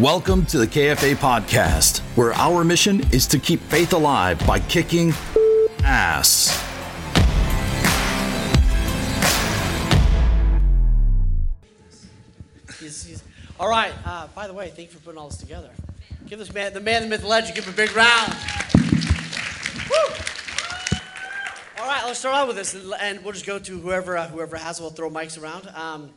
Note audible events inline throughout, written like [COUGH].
Welcome to the KFA podcast, where our mission is to keep faith alive by kicking ass. He's, he's, all right. Uh, by the way, thank you for putting all this together. Give this man, the man, the myth, the legend, give him a big round. Woo! All right, let's start out with this, and we'll just go to whoever uh, whoever has. We'll throw mics around. Um,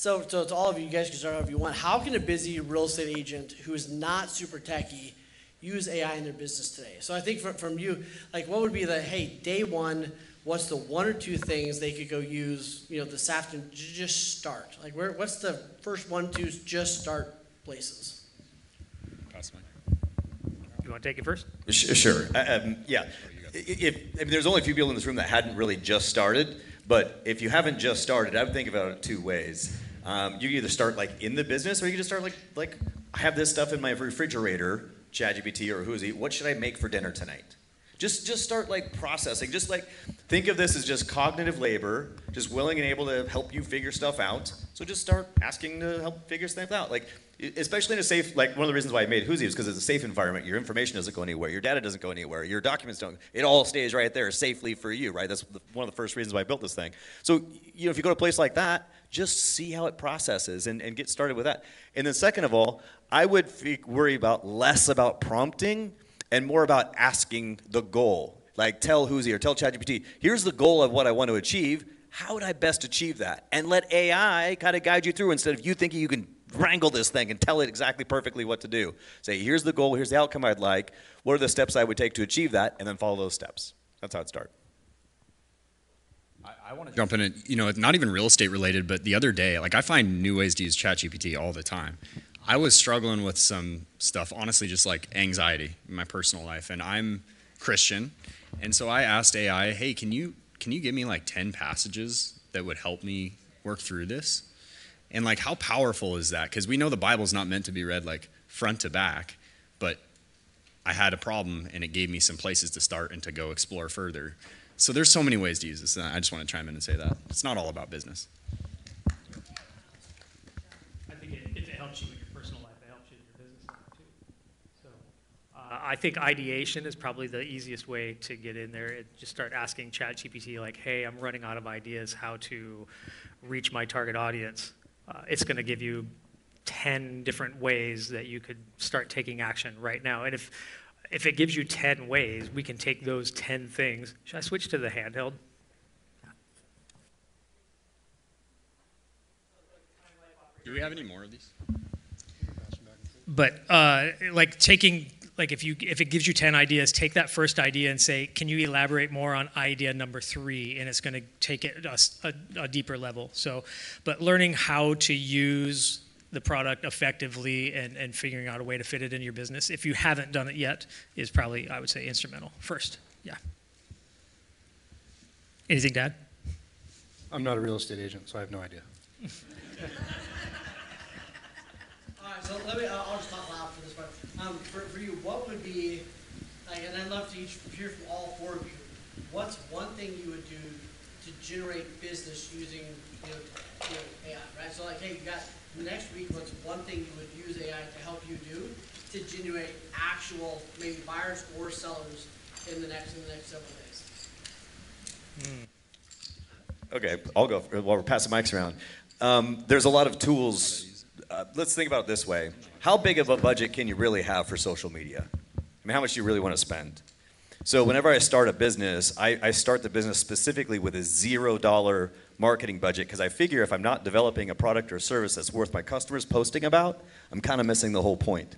so, so to all of you, you guys can start however you want. How can a busy real estate agent who is not super techy use AI in their business today? So I think from, from you, like, what would be the hey day one? What's the one or two things they could go use, you know, this afternoon? j- Just start. Like, where? What's the first one, two, just start places? You want to take it first? Sure. Uh, Um, yeah. I- If, I mean, there's only a few people in this room that hadn't really just started, but if you haven't just started, I would think about it two ways. Um, you can either start like in the business, or you can just start like like I have this stuff in my refrigerator, ChatGPT or Who's What should I make for dinner tonight? Just just start like processing. Just like think of this as just cognitive labor, just willing and able to help you figure stuff out. So just start asking to help figure stuff out. Like especially in a safe like one of the reasons why I made Who's is because it's a safe environment. Your information doesn't go anywhere. Your data doesn't go anywhere. Your documents don't. It all stays right there safely for you. Right. That's one of the first reasons why I built this thing. So you know if you go to a place like that, just see how it processes and, and get started with that. And then second of all, I would f- worry about less about prompting and more about asking the goal. Like tell Whoosy or tell ChatGPT, here's the goal of what I want to achieve. How would I best achieve that? And let AI kind of guide you through instead of you thinking you can wrangle this thing and tell it exactly perfectly what to do. Say, here's the goal, here's the outcome I'd like. What are the steps I would take to achieve that? And then follow those steps. That's how it starts. I, want to jump in. And, you know, not even real estate related, but the other day, like I find new ways to use ChatGPT all the time. I was struggling with some stuff, honestly, just like anxiety in my personal life, and I'm Christian, and so I asked AI, "Hey, can you can you give me like ten passages that would help me work through this?" And like, how powerful is that? Because we know the Bible's not meant to be read like front to back, but I had a problem, and it gave me some places to start and to go explore further. So there's so many ways to use this. I just want to chime in and say that it's not all about business. I think it, if it helps you in your personal life, it helps you in your business life too. So, uh, I think ideation is probably the easiest way to get in there. It, just start asking ChatGPT like, "Hey, I'm running out of ideas how to reach my target audience." Uh, it's going to give you ten different ways that you could start taking action right now. And if if it gives you ten ways, we can take those ten things. Should I switch to the handheld? Do we have any more of these? but uh, like taking like if you if it gives you 10 ideas take that first idea and say can you elaborate more on idea number three and it's going to take it a, a- a deeper level so but learning how to use the product effectively and, and figuring out a way to fit it in your business if you haven't done it yet is probably i would say instrumental first yeah anything to add I'm not a real estate agent, so I have no idea. [LAUGHS] All right, so let me. I'll I'll just talk loud for this one. Um, for, for you, what would be like? And I'd love to each hear from all four of you. What's one thing you would do to generate business using you know, you know AI? Right. So like, hey, you got next week. What's one thing you would use AI to help you do to generate actual maybe buyers or sellers in the next in the next several days? Okay, I'll go while we're passing mics around. Um, there's a lot of tools. Uh, let's think about it this way: How big of a budget can you really have for social media? I mean, how much do you really want to spend? So, whenever I start a business, I, I start the business specifically with a zero dollar marketing budget because I figure if I'm not developing a product or service that's worth my customers posting about, I'm kind of missing the whole point.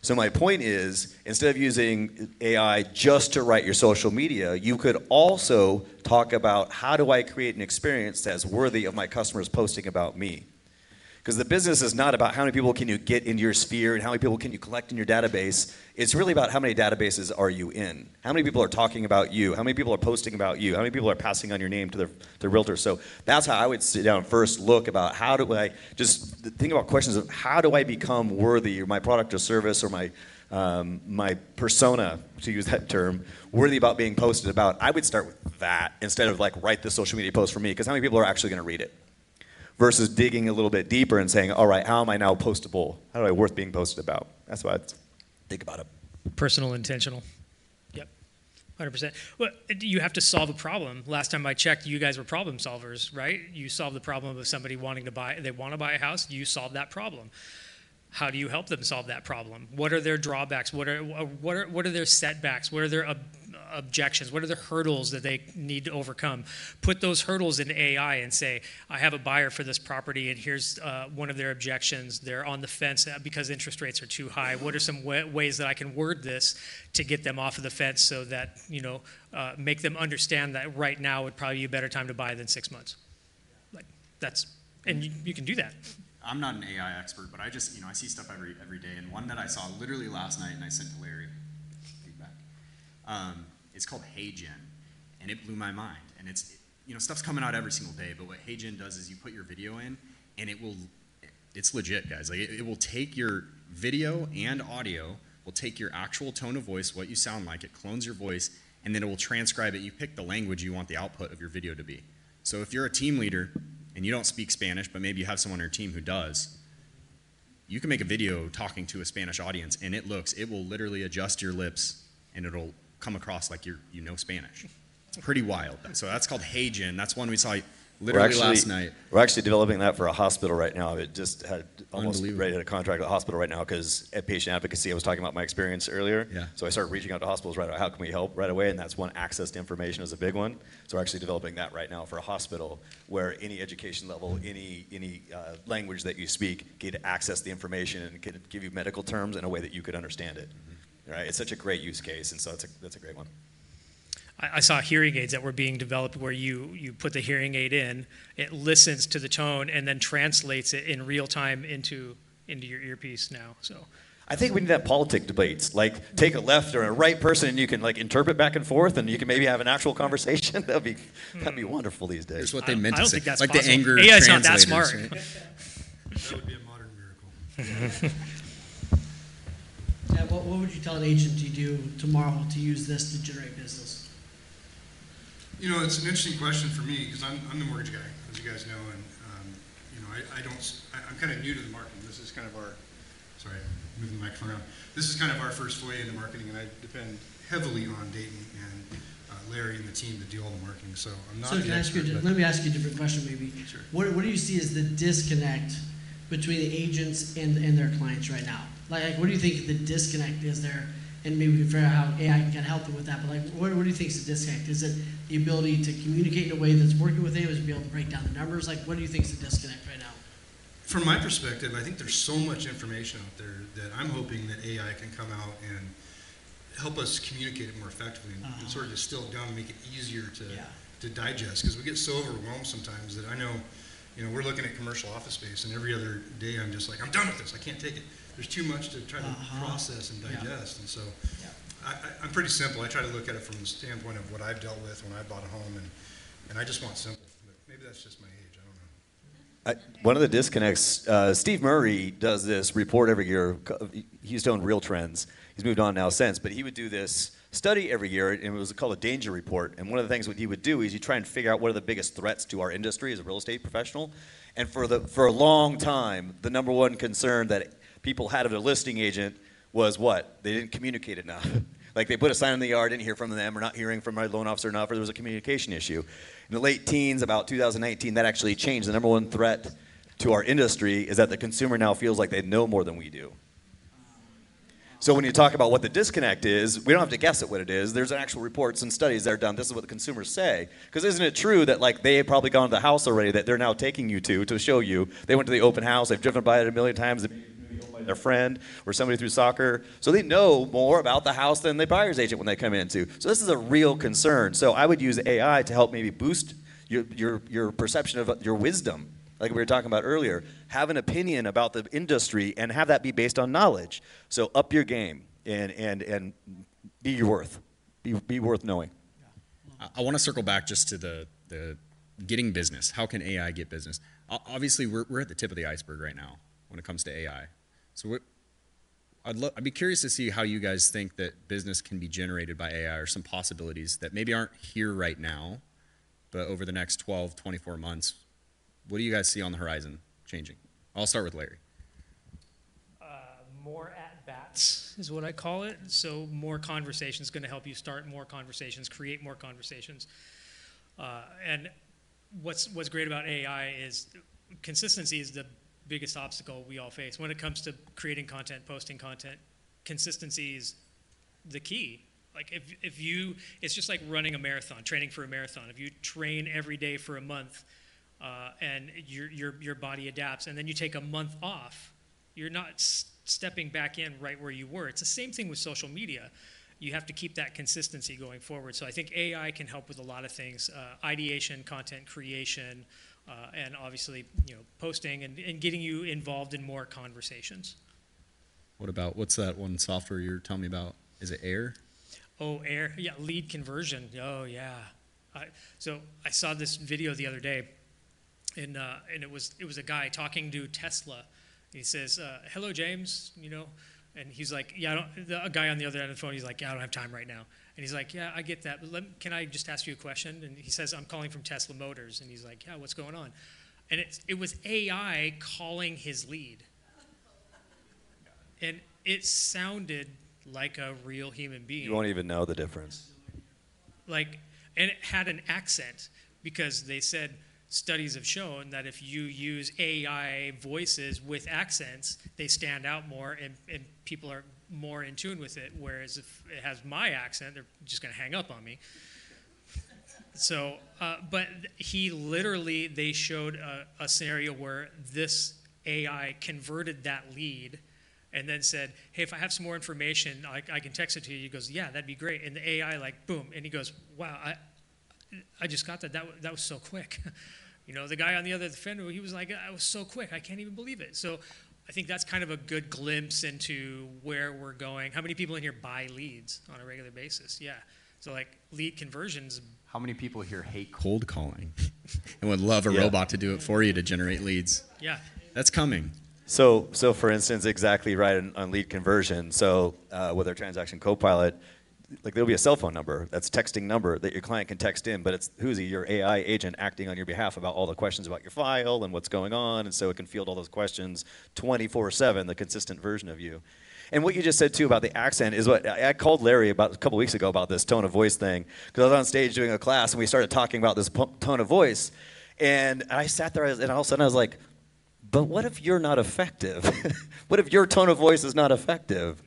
So my point is, instead of using AI just to write your social media, you could also talk about how do I create an experience that's worthy of my customers posting about me. Because the business is not about how many people can you get into your sphere and how many people can you collect in your database. It's really about how many databases are you in. How many people are talking about you? How many people are posting about you? How many people are passing on your name to their, their realtor? So that's how I would sit down first look about how do I just think about questions of how do I become worthy or my product or service or my um, my persona, to use that term, worthy about being posted about. I would start with that instead of like write the social media post for me because how many people are actually going to read it? Versus digging a little bit deeper and saying, all right, how am I now postable? How do I worth being posted about? That's why I think about it. Personal, intentional. Yep, hundred percent. Well, you have to solve a problem. Last time I checked, you guys were problem solvers, right? You solve the problem of somebody wanting to buy. They want to buy a house. You solve that problem. How do you help them solve that problem? What are their drawbacks? What are what are what are their setbacks? What are their objections? What are the hurdles that they need to overcome? Put those hurdles in AI and say, I have a buyer for this property, and here's uh, one of their objections. They're on the fence uh, because interest rates are too high. What are some wa- ways that I can word this to get them off of the fence so that you know uh, make them understand that right now would probably be a better time to buy than six months? Like that's and you, you can do that. I'm not an AI expert, but I just, you know, I see stuff every every day. And one that I saw literally last night, and I sent to Larry feedback. Um, it's called HeyGen, and it blew my mind. And it's, you know, stuff's coming out every single day. But what HeyGen does is you put your video in, and it will, it's legit, guys. Like it, it will take your video and audio, will take your actual tone of voice, what you sound like, it clones your voice, and then it will transcribe it. You pick the language you want the output of your video to be. So if you're a team leader and you don't speak Spanish, but maybe you have someone on your team who does, you can make a video talking to a Spanish audience, and it looks, it will literally adjust your lips, and it'll come across like you're, you know Spanish. It's pretty wild. So that's called HeyGen. That's one we saw literally last night. We're actually developing that for a hospital right now. It just had almost ready to contract with a hospital right now because at patient advocacy, I was talking about my experience earlier. Yeah. So I started reaching out to hospitals right away. How can we help right away? And that's one access to information is a big one. So we're actually developing that right now for a hospital where any education level, any any uh, language that you speak, get access the information and can give you medical terms in a way that you could understand it. Right? It's such a great use case, and so that's a that's a great one. I, I saw hearing aids that were being developed where you, you put the hearing aid in, it listens to the tone, and then translates it in real time into, into your earpiece now. So I think we need to have politic debates. Like, take a left or a right person, and you can like interpret back and forth, and you can maybe have an actual conversation. [LAUGHS] that'd be that'd be hmm. wonderful these days. Here's what they I- meant I to don't say. think that's like possible. the anger AI is not that smart. right? [LAUGHS] That would be a modern miracle. [LAUGHS] Yeah, what, what would you tell an agent to do tomorrow to use this to generate business? You know, it's an interesting question for me because I'm, I'm the mortgage guy, as you guys know, and, um, you know, I, I don't, I, am kind of new to the marketing. This is kind of our, sorry, moving the microphone around. This is kind of our first foray into marketing, and I depend heavily on Dayton and uh, Larry and the team to do all the marketing, so I'm not So can you, expert, a- let me ask you a different question maybe. Sure. What, what do you see as the disconnect between the agents and, and their clients right now? Like, like, what do you think the disconnect is there? And maybe we can figure out how AI can help them with that, but like, what, what do you think is the disconnect? Is it the ability to communicate in a way that's working with AI? is it be able to break down the numbers? Like, what do you think is the disconnect right now? From my perspective, I think there's so much information out there that I'm hoping that AI can come out and help us communicate it more effectively and, and Uh-huh. sort of distill it down and make it easier to, Yeah. to digest. Because we get so overwhelmed sometimes that I know, you know, we're looking at commercial office space and every other day I'm just like, I'm done with this. I can't take it. There's too much to try to Uh-huh. process and Yeah. digest. And so Yeah. I, I, I'm pretty simple. I try to look at it from the standpoint of what I've dealt with when I bought a home and, and I just want simple. But maybe that's just my age. I don't know. I, one of the disconnects, uh, Steve Murray does this report every year. He used to own Real Trends. He's moved on now since, but he would do this study every year, and it was called a danger report. And one of the things what he would do is he'd try and figure out what are the biggest threats to our industry as a real estate professional. And for the for a long time, the number one concern that people had of their listing agent was what they didn't communicate enough. [LAUGHS] Like they put a sign in the yard, didn't hear from them, or not hearing from my loan officer enough, or there was a communication issue. In the late teens, about 2019, that actually changed. The number one threat to our industry is that the consumer now feels like they know more than we do. So when you talk about what the disconnect is, we don't have to guess at what it is. There's actual reports and studies that are done. This is what the consumers say. Because isn't it true that like they have probably gone to the house already that they're now taking you to to show you? They went to the open house. They've driven by it a million times. By Their friend or somebody through soccer, so they know more about the house than the buyer's agent when they come into. So this is a real concern. So I would use AI to help maybe boost your your, your perception of your wisdom like we were talking about earlier, have an opinion about the industry and have that be based on knowledge. So up your game and, and, and be your worth. Be, be worth knowing. I, I want to circle back just to the, the getting business. How can AI get business? Obviously, we're, we're at the tip of the iceberg right now when it comes to AI. So what, I'd, lo- I'd be curious to see how you guys think that business can be generated by AI or some possibilities that maybe aren't here right now, but over the next 12, 24 months, what do you guys see on the horizon changing? I'll start with Larry. Uh, more at bats is what I call it. So more conversations going to help you start more conversations, create more conversations. Uh, and what's what's great about AI is consistency is the biggest obstacle we all face when it comes to creating content, posting content. Consistency is the key. Like if if you, it's just like running a marathon, training for a marathon. If you train every day for a month, uh, and your your your body adapts, and then you take a month off, you're not s- stepping back in right where you were. It's the same thing with social media. You have to keep that consistency going forward. So I think AI can help with a lot of things: uh, ideation, content creation, uh, and obviously you know posting and, and getting you involved in more conversations. What about what's that one software you're telling me about? Is it Air? Oh, air, yeah, lead conversion. Oh, yeah. I, so I saw this video the other day, and uh, and it was it was a guy talking to Tesla. He says, uh, "Hello, James," you know, and he's like, "Yeah." I don't, the a guy on the other end of the phone, he's like, "Yeah, I don't have time right now." And he's like, "Yeah, I get that, but let, can I just ask you a question?" And he says, "I'm calling from Tesla Motors," and he's like, "Yeah, what's going on?" And it it was AI calling his lead, and it sounded like a real human being You won't even know the difference. like and it had an accent because they said studies have shown that if you use AI voices with accents, they stand out more and, and people are more in tune with it. Whereas if it has my accent, they're just going to hang up on me. So, uh, but he literally, they showed a, a scenario where this AI converted that lead and then said, hey, if I have some more information, I, I can text it to you. He goes, yeah, that'd be great. And the AI, like, boom. And he goes, wow, I, I just got that. That that was so quick. [LAUGHS] you know, the guy on the other fender, he was like, I was so quick. I can't even believe it. So I think that's kind of a good glimpse into where we're going. How many people in here buy leads on a regular basis? Yeah. So, like, lead conversions, How many people here hate Cold calling, [LAUGHS] and would love a Yeah. robot to do it for you to generate leads. yeah. That's coming. So, so for instance, exactly right on, on lead conversion. So, uh, with our transaction copilot, like there'll be a cell phone number that's texting number that your client can text in, but it's who's your AI agent acting on your behalf about all the questions about your file and what's going on, and so it can field all those questions 24/7, the consistent version of you. And what you just said too about the accent is what I called Larry about a couple weeks ago about this tone of voice thing because I was on stage doing a class and we started talking about this tone of voice, and I sat there and all of a sudden I was like, but what if you're not effective? [LAUGHS] what if your tone of voice is not effective?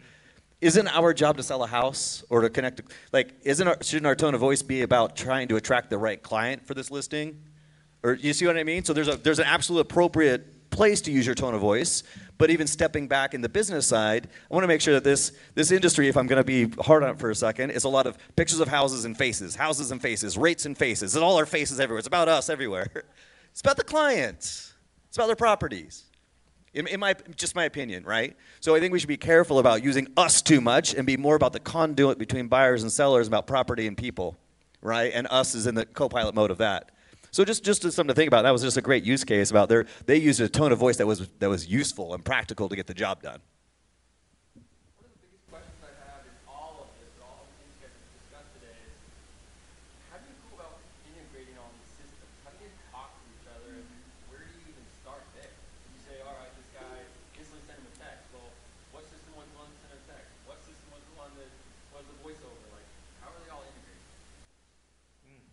Isn't our job to sell a house or to connect? Like, isn't our, shouldn't our tone of voice be about trying to attract the right client for this listing? Or you see what I mean? So there's a there's an absolute appropriate place to use your tone of voice, but even stepping back in the business side, I want to make sure that this this industry, if I'm going to be hard on it for a second, is a lot of pictures of houses and faces, houses and faces, rates and faces. It's all our faces everywhere. It's about us everywhere. [LAUGHS] It's about the clients. It's about their properties. In, in my just my opinion, right? So I think we should be careful about using us too much and be more about the conduit between buyers and sellers about property and people, right? And us is in the co-pilot mode of that. So just just something to think about. That was just a great use case about their they used a tone of voice that was that was useful and practical to get the job done. One of the biggest questions I have in all of this, and all of the things you guys have discussed today, is how do you go about integrating all these systems? How do you talk to each other, and where do you even start there? You say, all right, this guy instantly send him a text. Well, what system was the one that sent a text? What system was the one that was the voiceover? Like, how are they all integrated? Mm,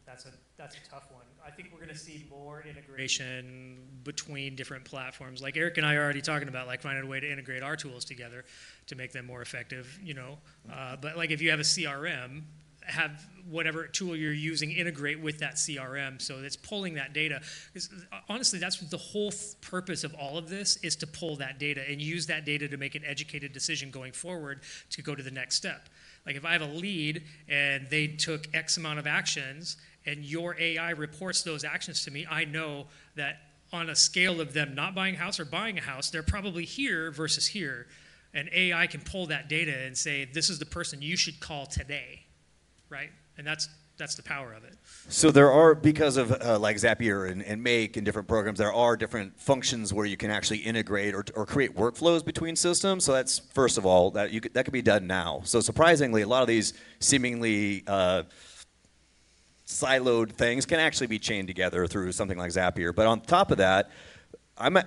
That's a tough one. I think we're going to see more integration between different platforms. Like Eric and I are already talking about, like finding a way to integrate our tools together to make them more effective. You know, uh, but like if you have a CRM, have whatever tool you're using integrate with that CRM so it's pulling that data. 'Cause, uh, honestly, that's the whole th- purpose of all of this is to pull that data and use that data to make an educated decision going forward to go to the next step. Like if I have a lead and they took X amount of actions and your AI reports those actions to me, I know that on a scale of them not buying a house or buying a house, they're probably here versus here. And AI can pull that data and say, this is the person you should call today, right? And that's that's the power of it. So there are because of uh, like Zapier and, and Make and different programs, there are different functions where you can actually integrate or, or create workflows between systems. So that's first of all that you could, that could be done now. So surprisingly, a lot of these seemingly uh, siloed things can actually be chained together through something like Zapier. But on top of that, I'm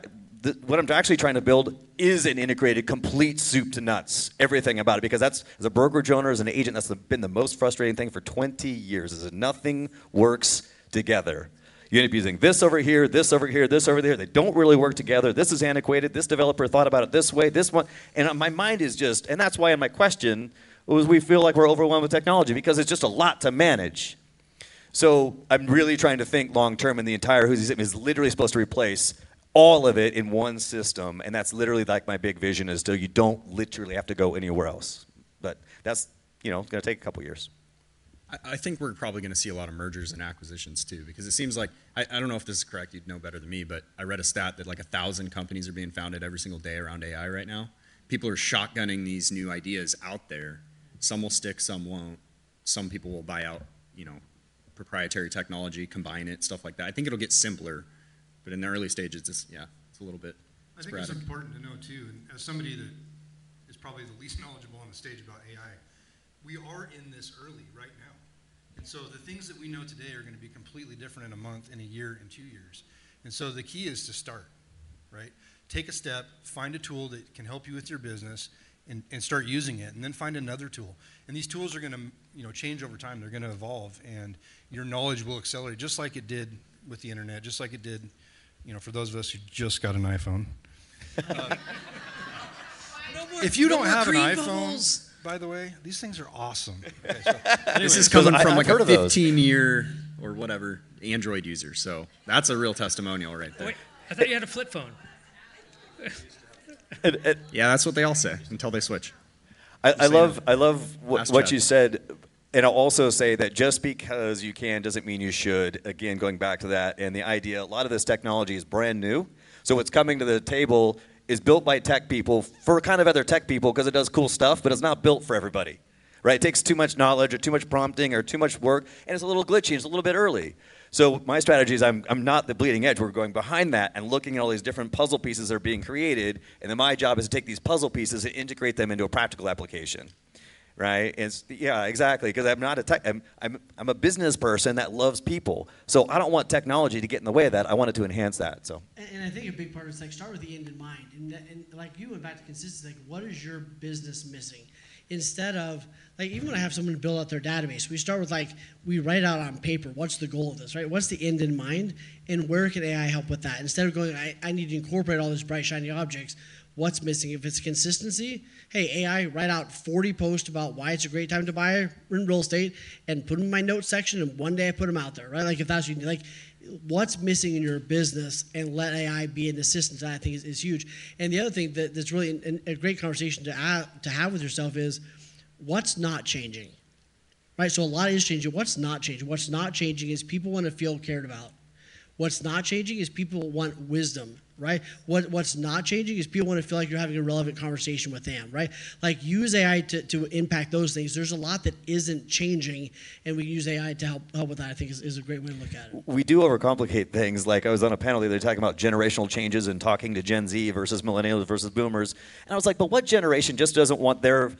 the, what I'm actually trying to build is an integrated, complete soup to nuts, everything about it. Because that's as a brokerage owner, as an agent, that's been the most frustrating thing for 20 years. Is that nothing works together. You end up using this over here, this over here, this over there. They don't really work together. This is antiquated. This developer thought about it this way. This one, and uh, my mind is just, and that's why in my question was we feel like we're overwhelmed with technology because it's just a lot to manage. So I'm really trying to think long term, and the entire Who's is literally supposed to replace all of it in one system, and that's literally like my big vision is to you don't literally have to go anywhere else. But that's you know going to take a couple years. I, I think we're probably going to see a lot of mergers and acquisitions too, because it seems like I, I don't know if this is correct. You'd know better than me, but I read a stat that like a thousand companies are being founded every single day around AI right now. People are shotgunning these new ideas out there. Some will stick, some won't. Some people will buy out, you know, proprietary technology, combine it, stuff like that. I think it'll get simpler, but in the early stages, it's yeah, it's a little bit. I think it's important to know too, and as somebody that is probably the least knowledgeable on the stage about AI, we are in this early right now. And so the things that we know today are going to be completely different in a month, in a year, in two years. And so the key is to start, right? Take a step, find a tool that can help you with your business, and, and start using it, and then find another tool. And these tools are going to, you know, change over time. They're going to evolve, and your knowledge will accelerate, just like it did with the internet, just like it did, you know, for those of us who just got an iPhone. [LAUGHS] Uh, if you don't have an iPhone, by the way, these things are awesome. [LAUGHS] Okay, so, this is coming from I, like a 15 year or whatever Android user, so that's a real testimonial right there. Wait, I thought you had a flip phone. [LAUGHS] it, it, yeah, that's what they all say until they switch. I, I love, I love what, what you said, and I'll also say that just because you can doesn't mean you should. Again, going back to that, and the idea, a lot of this technology is brand new, so what's coming to the table is built by tech people for kind of other tech people because it does cool stuff, but it's not built for everybody. Right? It takes too much knowledge or too much prompting or too much work, and it's a little glitchy. It's a little bit early. So my strategy is I'm, I'm not the bleeding edge. We're going behind that and looking at all these different puzzle pieces that are being created, and then my job is to take these puzzle pieces and integrate them into a practical application right? It's yeah, exactly. Because I'm not a tech. I'm, I'm I'm a business person that loves people. So I don't want technology to get in the way of that. I want it to enhance that. So. And, and I think a big part is like start with the end in mind, and, and like you went back to consistency. Like, what is your business missing? Instead of like even when I have someone to build out their database, we start with like we write out on paper what's the goal of this, right? What's the end in mind, and where can AI help with that? Instead of going, I, I need to incorporate all these bright shiny objects what's missing. If it's consistency, hey, AI, write out 40 posts about why it's a great time to buy in real estate and put them in my notes section, and one day I put them out there, right? Like if that's what you need, like what's missing in your business and let AI be an assistant, that I think is, is huge. And the other thing that, that's really a great conversation to, have, to have with yourself is what's not changing, right? So a lot is changing. What's not changing? What's not changing is people want to feel cared about. What's not changing is people want wisdom right? What, what's not changing is people want to feel like you're having a relevant conversation with them, right? Like use AI to, to impact those things. There's a lot that isn't changing, and we use AI to help help with that. I think is, is a great way to look at it. We do overcomplicate things. Like I was on a panel the other day talking about generational changes and talking to Gen Z versus millennials versus boomers, and I was like, but what generation just doesn't want their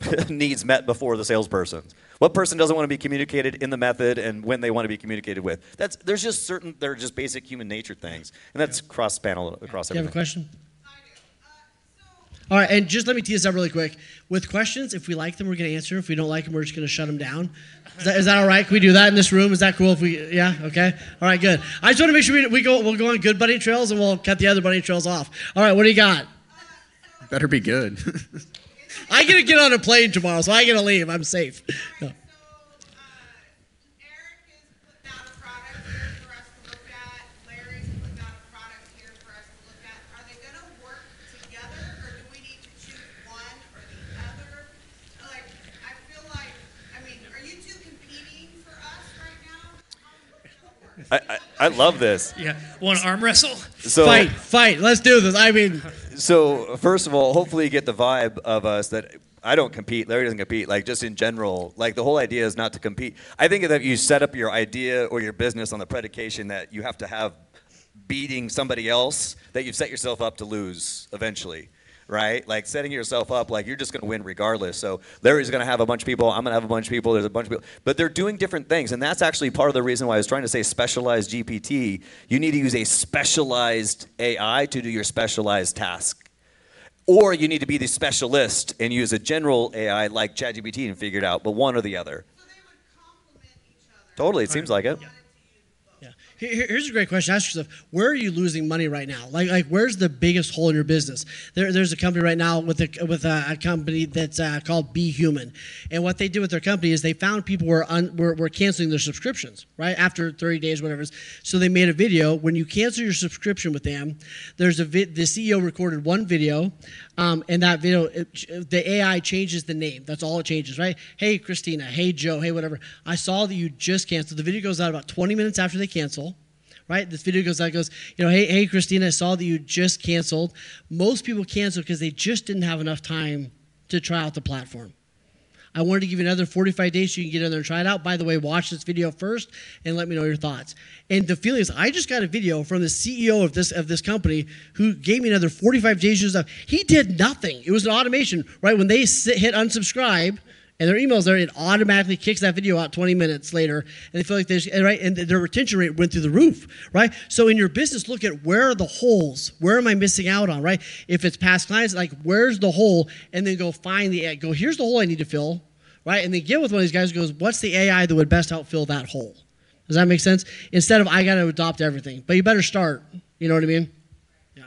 [LAUGHS] needs met before the salesperson. What person doesn't want to be communicated in the method and when they want to be communicated with? That's there's just certain they're just basic human nature things, and that's cross panel across. Do you everything. have a question? All right, and just let me tee this up really quick. With questions, if we like them, we're going to answer. If we don't like them, we're just going to shut them down. Is that, is that all right? Can we do that in this room? Is that cool? If we, yeah, okay, all right, good. I just want to make sure we, we go. We'll go on good bunny trails, and we'll cut the other bunny trails off. All right, what do you got? Better be good. [LAUGHS] I gotta get on a plane tomorrow, so I gotta leave. I'm safe. No. I, I, I, love this. Yeah, want to arm wrestle? So fight, fight. Let's do this. I mean, so first of all, hopefully you get the vibe of us that I don't compete. Larry doesn't compete. Like just in general, like the whole idea is not to compete. I think that you set up your idea or your business on the predication that you have to have beating somebody else, that you've set yourself up to lose eventually. Right? Like setting yourself up like you're just going to win regardless. So Larry's going to have a bunch of people. I'm going to have a bunch of people. There's a bunch of people, but they're doing different things, and that's actually part of the reason why I was trying to say specialized GPT. You need to use a specialized AI to do your specialized task. Or you need to be the specialist and use a general AI like ChatGPT and figure it out, but one or the other. Totally, it seems like it. Yeah. Here- here- Here's a great question. Ask yourself, where are you losing money right now? Like, like where's the biggest hole in your business? There, there's a company right now with a, with a, a company that's uh, called Be Human, and what they did with their company is they found people were, un, were were canceling their subscriptions right after 30 days, whatever. So they made a video. When you cancel your subscription with them, there's a vi- the CEO recorded one video, um, and that video it, the AI changes the name. That's all it changes, right? Hey Christina, hey Joe, hey whatever. I saw that you just canceled. The video goes out about 20 minutes after they cancel right? This video goes out, goes, you know, hey, hey, Christina, I saw that you just canceled. Most people cancel because they just didn't have enough time to try out the platform. I wanted to give you another 45 days so you can get in there and try it out. By the way, watch this video first and let me know your thoughts. And the feeling is, I just got a video from the CEO of this of this company who gave me another 45 days. He did nothing. It was an automation, right? When they hit unsubscribe and their emails there, it automatically kicks that video out 20 minutes later, and they feel like they and right, and their retention rate went through the roof, right? So in your business, look at where are the holes? Where am I missing out on, right? If it's past clients, like where's the hole, and then go find the go. Here's the hole I need to fill, right? And then get with one of these guys who goes, what's the AI that would best help fill that hole? Does that make sense? Instead of I got to adopt everything, but you better start. You know what I mean? Yeah,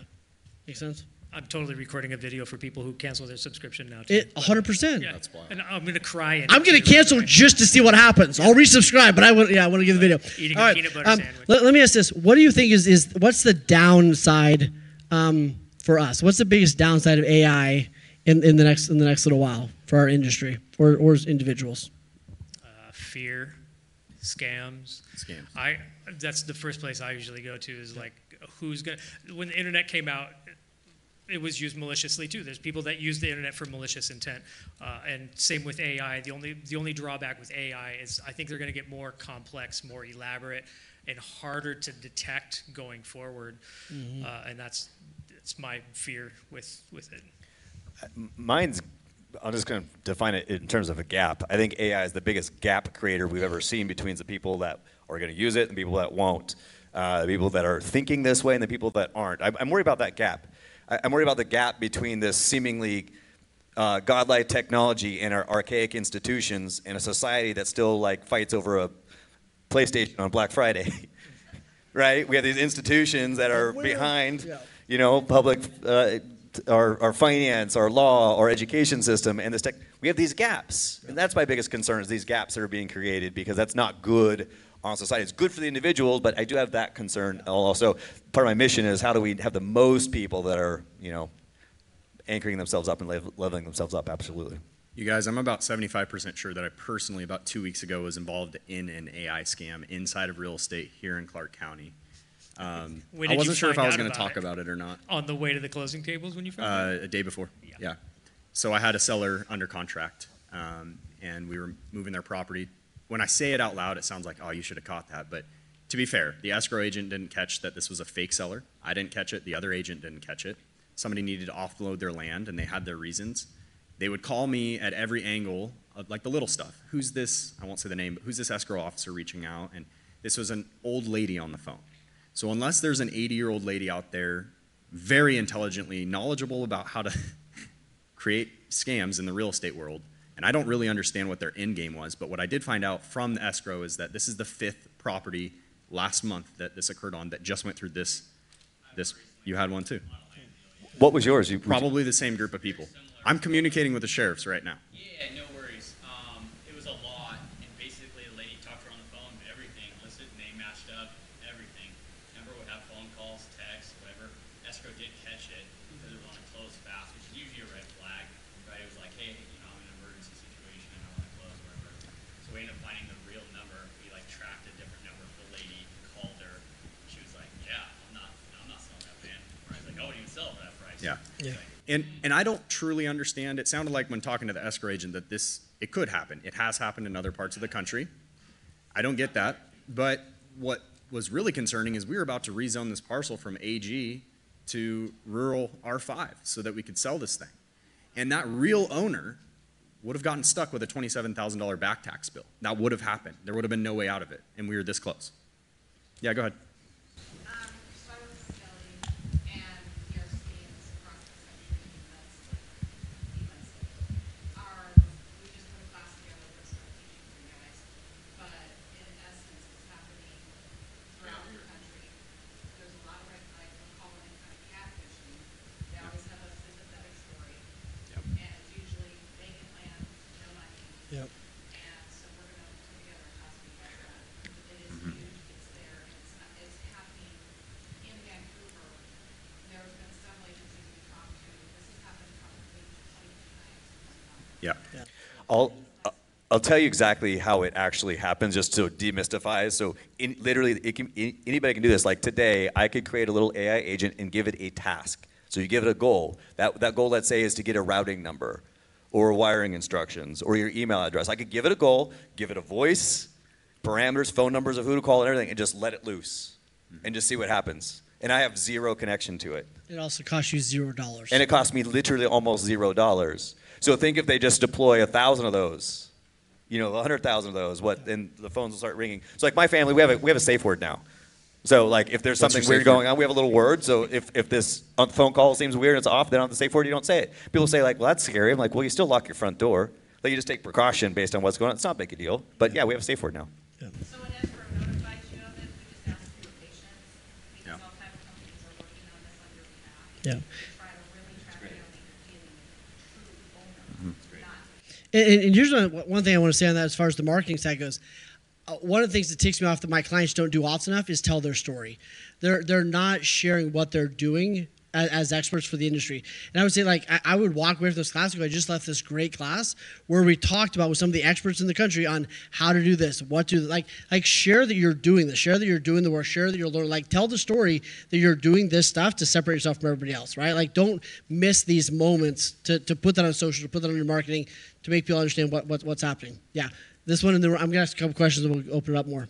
makes sense. I'm totally recording a video for people who cancel their subscription now. Too. It 100. percent Yeah. That's wild. And I'm gonna cry. And I'm gonna cancel just to see what happens. I'll resubscribe, but I want yeah, I want to give the video. Eating All a right, peanut butter um, sandwich. Let, let me ask this: What do you think is is what's the downside um, for us? What's the biggest downside of AI in, in the next in the next little while for our industry or or as individuals? uh, fear, scams. Scams. I that's the first place I usually go to is like who's gonna when the internet came out. It was used maliciously too. There's people that use the internet for malicious intent, uh, and same with AI. The only the only drawback with AI is I think they're going to get more complex, more elaborate, and harder to detect going forward. Uh, and that's that's my fear with with it. Mine's, I'm just going to define it in terms of a gap. I think AI is the biggest gap creator we've ever seen between the people that are going to use it and the people that won't. Uh, the people that are thinking this way and the people that aren't. I'm, I'm worried about that gap. I, I'm worried about the gap between this seemingly uh, godlike technology and our archaic institutions and a society that still like fights over a PlayStation on Black Friday. [LAUGHS] right? We have these institutions that are behind, yeah. you know, public, uh, our, our finance, our law, our education system, and this tech. We have these gaps, and that's my biggest concern: is these gaps that are being created because that's not good on society. It's good for the individuals, but I do have that concern. Also, part of my mission is how do we have the most people that are, you know, anchoring themselves up and leveling themselves up? Absolutely. You guys, I'm about 75% sure that I personally, about two weeks ago, was involved in an AI scam inside of real estate here in Clark County. Um, When I did you wasn't sure if I was going to talk it? about it or not. On the way to the closing tables when you found out? Uh, a day before. Yeah. Yeah. So I had a seller under contract, um, and we were moving their property. When I say it out loud, it sounds like, oh, you should have caught that. But to be fair, the escrow agent didn't catch that this was a fake seller. I didn't catch it. The other agent didn't catch it. Somebody needed to offload their land, and they had their reasons. They would call me at every angle, like the little stuff. Who's this? I won't say the name, but who's this escrow officer reaching out? And this was an old lady on the phone. So unless there's an 80 year old lady out there, very intelligently knowledgeable about how to [LAUGHS] create scams in the real estate world, and I don't really understand what their end game was, but what I did find out from the escrow is that this is the fifth property last month that this occurred on that just went through this. This you had one too. What was yours? You, Probably the same group of people. I'm communicating with the sheriffs right now. Yeah, no worries. Um, it was a lot, and basically the lady talked to her on the phone, everything, listed, name matched up, everything. Number would have phone calls, texts, whatever. Escrow did catch it because it was on a close fast, which is usually a red flag, right? It was like, hey, you know, I'm in an emergency situation and I want to close, whatever. So we ended up finding the real number. We like tracked a different number for the lady, called her. She was like, yeah, I'm not, I'm not selling that land. I was like, I wouldn't even sell it for that price. Yeah. Yeah. And, and I don't truly understand. It sounded like when talking to the escrow agent that this it could happen. It has happened in other parts of the country. I don't get that. But what was really concerning is we were about to rezone this parcel from AG to rural R5 so that we could sell this thing. And that real owner would have gotten stuck with a $27,000 back tax bill. That would have happened. There would have been no way out of it. And we were this close. Yeah, go ahead. Um, so I was a facility and your schemes across the country immensely, immensely. Our, we just put a class together for some teaching for you guys, but in essence, it's happening throughout the country. There's a lot of red flags, we call it kind of catfishing. They always have a sympathetic story. And it's usually vacant land, no money. Yep. And so we're gonna put together a class for you guys that, it is huge, it's there, it's, not- it's happening in Vancouver. There's been some agencies we talked to, this has happened probably twenty times. Yeah. I'll, I'll tell you exactly how it actually happens, just to demystify. So, in, literally, it can, a- anybody can do this. Like today, I could create a little AI agent and give it a task. So you give it a goal. That, that goal, let's say, is to get a routing number, or wiring instructions, or your email address. I could give it a goal, give it a voice, parameters, phone numbers of who to call, and everything, and just let it loose, mm-hmm. and just see what happens. And I have zero connection to it. It also costs you zero dollars. And it cost me literally almost zero dollars. So think if they just deploy a thousand of those, you know, a hundred thousand of those, what, and the phones will start ringing. So like my family, we have a, we have a safe word now. So like if there's What's something weird word? going on, we have a little word. So if, if this phone call seems weird and it's off, then on the safe word you don't say it. People say like, well that's scary. I'm like, well you still lock your front door. Like you just take precaution based on what's going on. It's not a big a deal. But yeah, we have a safe word now. So when Ezra And, and- here's one, one thing I want to say on that as far as the marketing side goes. Uh, one of the things that ticks me off that my clients don't do often enough is tell their story. They're they're not sharing what they're doing as, as experts for the industry. And I would say like I, I would walk away from this class and I just left this great class where we talked about with some of the experts in the country on how to do this, what to like like share that you're doing this, share that you're doing the work, share that you're learning, like tell the story that you're doing this stuff to separate yourself from everybody else, right? Like don't miss these moments to, to put that on social, to put that on your marketing, to make people understand what, what what's happening. Yeah. This one in the I'm gonna ask a couple questions and we'll open it up more.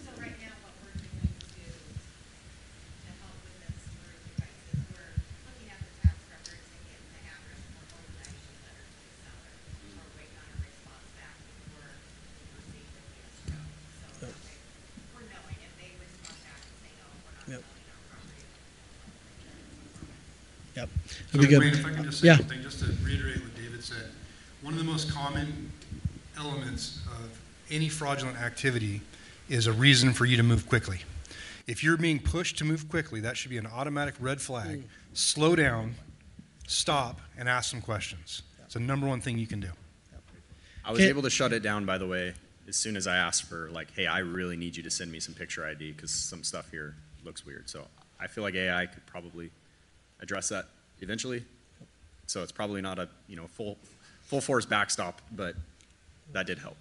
So right now, what we're doing to, to help with this for you guys is we're looking at the tax records and getting the address for organization letter to the seller. We're waiting on a response back before we receive the escrow. So that they- we're knowing if they respond back and say, no, we're not Yep. selling our property. Yep. So That'd be good. Wayne, if I can just say Yeah. something, just to reiterate what David said, one of the most common elements of any fraudulent activity is a reason for you to move quickly. If you're being pushed to move quickly, that should be an automatic red flag. Mm. Slow down, stop, and ask some questions. It's the number one thing you can do. I was Okay. able to shut it down, by the way, as soon as I asked for, like, hey, I really need you to send me some picture ID because some stuff here looks weird. So I feel like AI could probably address that eventually. So it's probably not a, you know, full, full force backstop, but that did help.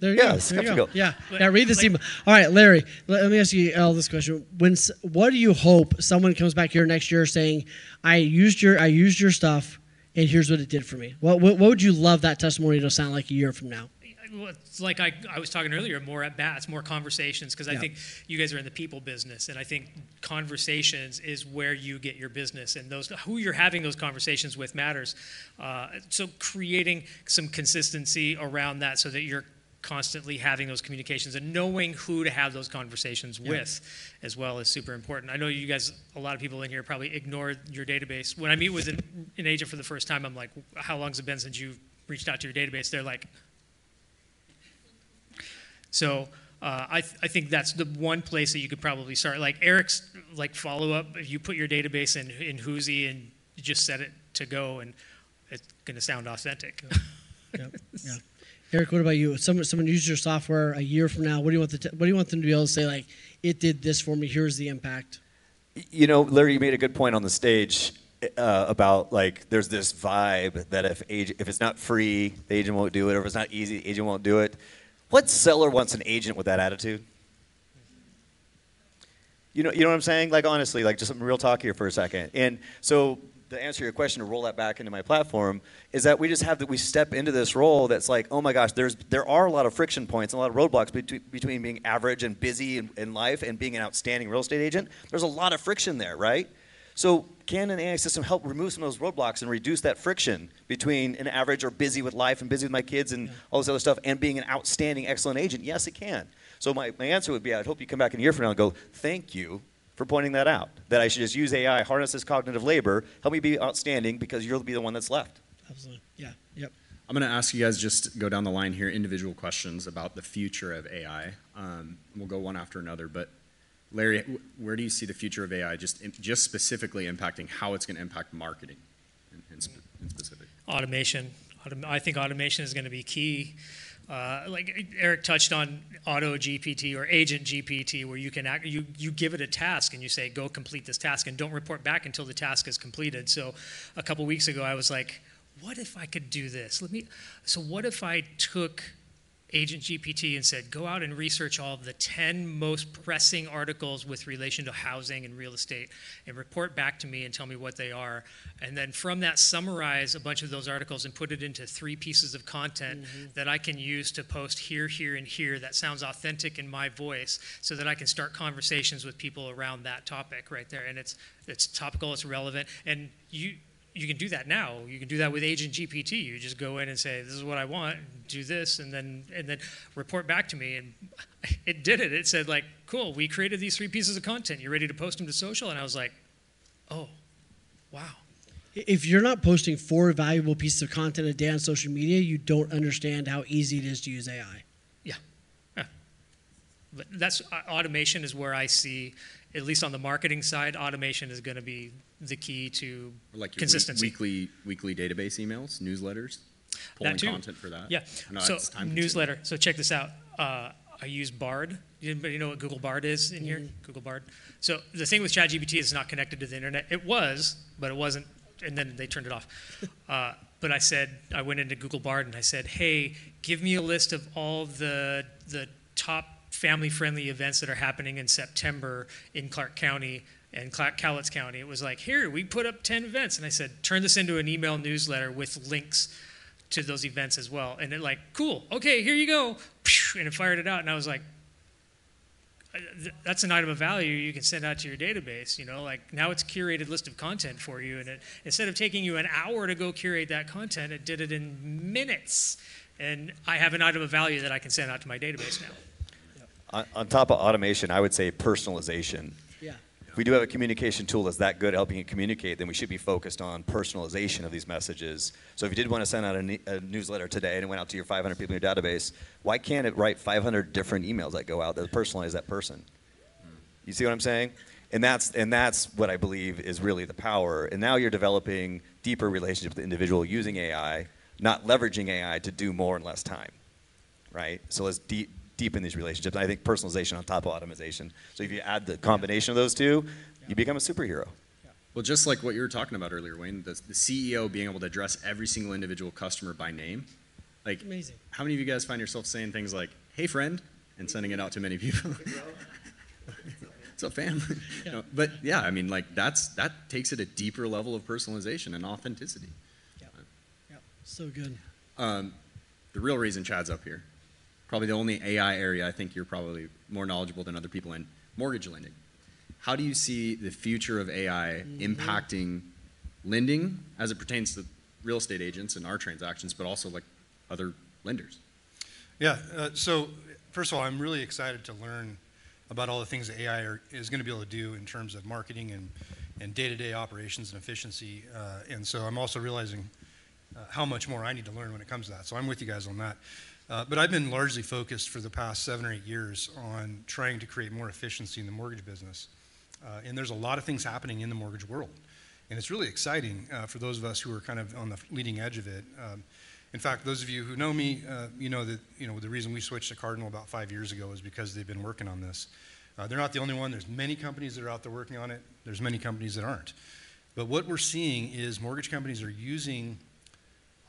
There you Yeah, go. it's There you go. skeptical. Yeah. Now read this email. All right, Larry. Let, let me ask you all this question. When what do you hope someone comes back here next year saying, "I used your I used your stuff, and here's what it did for me." What what, what would you love that testimony to sound like a year from now? Well, It's like I, I was talking earlier, more at bats, more conversations, because I Yeah. think you guys are in the people business, and I think conversations is where you get your business, and those who you're having those conversations with matters. Uh, so creating some consistency around that, so that you're constantly having those communications and knowing who to have those conversations with, as well is super important. I know you guys, a lot of people in here probably ignore your database. When I meet with an, an agent for the first time, I'm like, "How long's it been since you reached out to your database?" They're like, so uh, I, th- I think that's the one place that you could probably start. Like Eric's like follow up, if you put your database in in Whoosy and you just set it to go, and it's going to sound authentic. Yep. Yeah. Eric, what about you? Someone someone used your software a year from now. What do you want the t- what do you want them to be able to say like, "It did this for me. Here's the impact." You know, Larry, you made a good point on the stage uh, about like there's this vibe that if ag- if it's not free, the agent won't do it, or if it's not easy, the agent won't do it. What seller wants an agent with that attitude? You know, you know what I'm saying? Like honestly, like just some real talk here for a second. And so to answer your question to roll that back into my platform is that we just have that we step into this role that's like, oh my gosh, there's there are a lot of friction points and a lot of roadblocks between, between being average and busy in, in life and being an outstanding real estate agent. There's a lot of friction there, right? So can an AI system help remove some of those roadblocks and reduce that friction between an average or busy with life and busy with my kids and all this other stuff and being an outstanding, excellent agent? Yes, it can. So my, my answer would be I'd hope you come back in a year from now and go, thank you for pointing that out. That I should just use AI, harness this cognitive labor, help me be outstanding because you'll be the one that's left. Absolutely. Yeah. Yep. I'm going to ask you guys just go down the line here, individual questions about the future of AI. Um, we'll go one after another, but Larry, where do you see the future of AI just just specifically impacting how it's going to impact marketing in, in, in specific? automation. Autom- I think automation is going to be key. Uh, like Eric touched on auto GPT or agent GPT, where you can act, you you give it a task and you say go complete this task and don't report back until the task is completed. So, a couple weeks ago, I was like, what if I could do this? Let me. So, what if I took Agent GPT and said, go out and research all of the 10 most pressing articles with relation to housing and real estate and report back to me and tell me what they are. And then from that, summarize a bunch of those articles and put it into three pieces of content mm-hmm. that I can use to post here, here, and here that sounds authentic in my voice so that I can start conversations with people around that topic right there. And it's, it's topical, it's relevant. And you, you can do that now. You can do that with Agent GPT. You just go in and say, "This is what I want. Do this," and then and then report back to me. And [LAUGHS] it did it. It said like, "Cool. We created these three pieces of content. You're ready to post them to social?" And I was like, "Oh, wow." If you're not posting four valuable pieces of content a day on social media, you don't understand how easy it is to use AI. Yeah, yeah. But that's uh, automation is where I see, at least on the marketing side, automation is going to be the key to like your consistency. week- weekly weekly database emails, newsletters, pulling That too. content for that. Yeah. I know so that's time-consuming. newsletter. So check this out. Uh, I use Bard. Anybody know what Google Bard is in here? Google Bard. So the thing with ChatGPT is it's not connected to the internet. It was, but it wasn't, and then they turned it off. [LAUGHS] Uh, but I said I went into Google Bard and I said, "Hey, give me a list of all the the top family-friendly events that are happening in September in Clark County." And Cowlitz County, it was like, here, we put up 10 events. And I said, turn this into an email newsletter with links to those events as well. And it like, cool, okay, here you go. And it fired it out. And I was like, that's an item of value you can send out to your database. You know, like now it's curated list of content for you. And it, instead of taking you an hour to go curate that content, it did it in minutes. And I have an item of value that I can send out to my database now. On, on top of automation, I would say personalization. Yeah. If we do have a communication tool that's that good at helping you communicate, then we should be focused on personalization of these messages. So if you did want to send out a, a newsletter today and it went out to your 500 people in your database, why can't it write 500 different emails that go out that personalize that person? Hmm. You see what I'm saying? And that's and that's what I believe is really the power. And now you're developing deeper relationships with the individual using AI, not leveraging AI to do more in less time. Right? So let's deep deepen these relationships. And I think personalization on top of automation. So if you add the combination of those two, you become a superhero. Well, just like what you were talking about earlier, Wayne, the, the CEO being able to address every single individual customer by name. Like, Amazing. how many of you guys find yourself saying things like, hey, friend, and sending it out to many people? What's up, [LAUGHS] fam? You [LAUGHS] know, but yeah, I mean, like, that's that takes it a deeper level of personalization and authenticity. Yep. So good. Um, the real reason Chad's up here, probably the only AI area I think you're probably more knowledgeable than other people in mortgage lending. How do you see the future of AI impacting lending as it pertains to real estate agents and our transactions, but also like other lenders? Yeah, uh, so first of all, I'm really excited to learn about all the things that AI are, is going to be able to do in terms of marketing and, and day-to-day operations and efficiency. Uh, and so I'm also realizing uh, how much more I need to learn when it comes to that. So I'm with you guys on that. Uh, but I've been largely focused for the past seven or eight years on trying to create more efficiency in the mortgage business. Uh, and there's a lot of things happening in the mortgage world. And it's really exciting uh, for those of us who are kind of on the leading edge of it. Um, in fact, those of you who know me, uh, you know that you know the reason we switched to Cardinal about five years ago is because they've been working on this. Uh, they're not the only one. There's many companies that are out there working on it. There's many companies that aren't. But what we're seeing is mortgage companies are using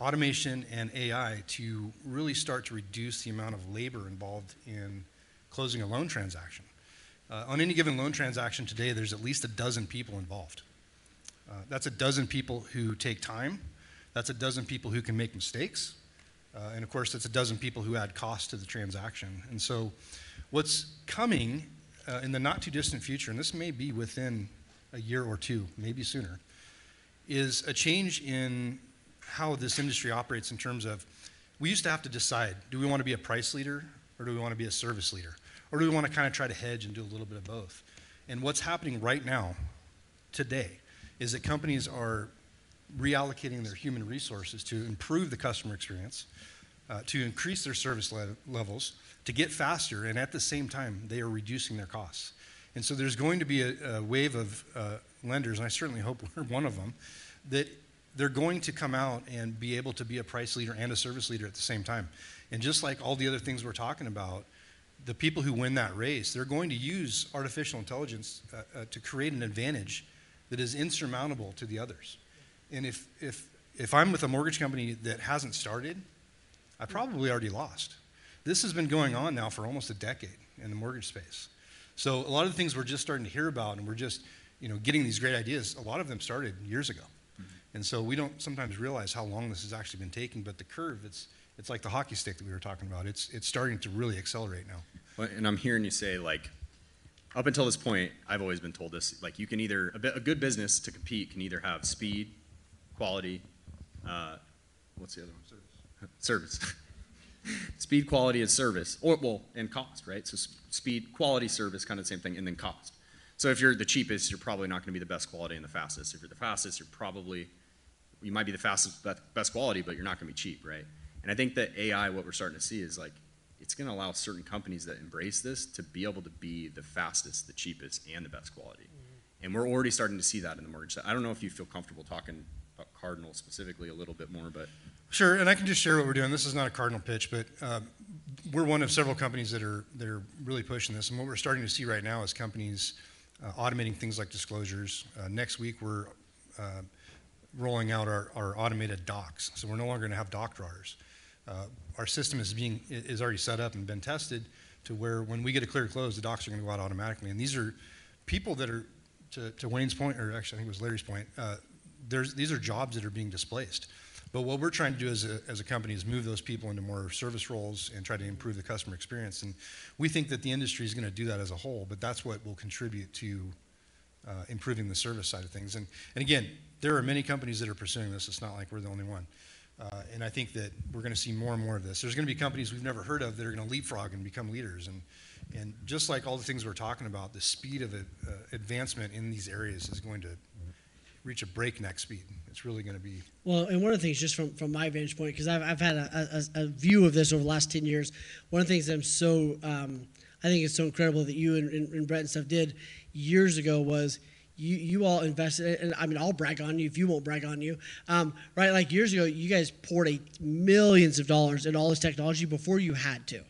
automation and AI to really start to reduce the amount of labor involved in closing a loan transaction. Uh, on any given loan transaction today, there's at least a dozen people involved. Uh, that's a dozen people who take time. That's a dozen people who can make mistakes. Uh, and of course, that's a dozen people who add cost to the transaction. And so, what's coming uh, in the not too distant future, and this may be within a year or two, maybe sooner, is a change in how this industry operates in terms of we used to have to decide do we want to be a price leader or do we want to be a service leader? Or do we want to kind of try to hedge and do a little bit of both? And what's happening right now, today, is that companies are reallocating their human resources to improve the customer experience, uh, to increase their service le- levels, to get faster, and at the same time, they are reducing their costs. And so there's going to be a, a wave of uh, lenders, and I certainly hope [LAUGHS] we're one of them, that they're going to come out and be able to be a price leader and a service leader at the same time. And just like all the other things we're talking about, the people who win that race, they're going to use artificial intelligence uh, uh, to create an advantage that is insurmountable to the others. And if, if, if I'm with a mortgage company that hasn't started, I probably already lost. This has been going on now for almost a decade in the mortgage space. So a lot of the things we're just starting to hear about and we're just, you know, getting these great ideas, a lot of them started years ago. And so we don't sometimes realize how long this has actually been taking, but the curve, it's, it's like the hockey stick that we were talking about. It's, it's starting to really accelerate now. Well, And I'm hearing you say like, up until this point, I've always been told this. Like, you can either a, bit, a good business to compete can either have speed, quality, uh, what's the other one? Service. [LAUGHS] Service. [LAUGHS] speed, quality, and service, or well, and cost, right? So speed, quality, service, kind of the same thing, and then cost. So if you're the cheapest, you're probably not going to be the best quality and the fastest. If you're the fastest, you're probably you might be the fastest, be- best quality, but you're not going to be cheap, right? And I think that AI, what we're starting to see is like it's going to allow certain companies that embrace this to be able to be the fastest, the cheapest, and the best quality. And we're already starting to see that in the mortgage. I don't know if you feel comfortable talking about Cardinal specifically a little bit more, but Sure, and I can just share what we're doing. This is not a cardinal pitch, but um, we're one of several companies that are that are really pushing this. And what we're starting to see right now is companies uh, automating things like disclosures. Uh, next week, we're uh, rolling out our, our automated docs. so we're no longer going to have doc drawers. Uh, our system is being is already set up and been tested to where when we get a clear close, the docs are going to go out automatically. And these are people that are to, to Wayne's point, or actually I think it was Larry's point. Uh, there's these are jobs that are being displaced. But what we're trying to do as a, as a company is move those people into more service roles and try to improve the customer experience. And we think that the industry is going to do that as a whole, but that's what will contribute to uh, improving the service side of things. And, and again, there are many companies that are pursuing this. It's not like we're the only one. Uh, and I think that we're going to see more and more of this. There's going to be companies we've never heard of that are going to leapfrog and become leaders. And, and just like all the things we're talking about, the speed of uh, advancement in these areas is going to reach a breakneck speed. It's really going to be Well, and one of the things, just from, from my vantage point, because I've, I've had a, a, a view of this over the last 10 years, one of the things that I'm so, um, I think it's so incredible that you and, and, and Brett and stuff did years ago was you, you all invested, and I mean, I'll brag on you if you won't brag on you, um, right? Like years ago, you guys poured a millions of dollars in all this technology before you had to.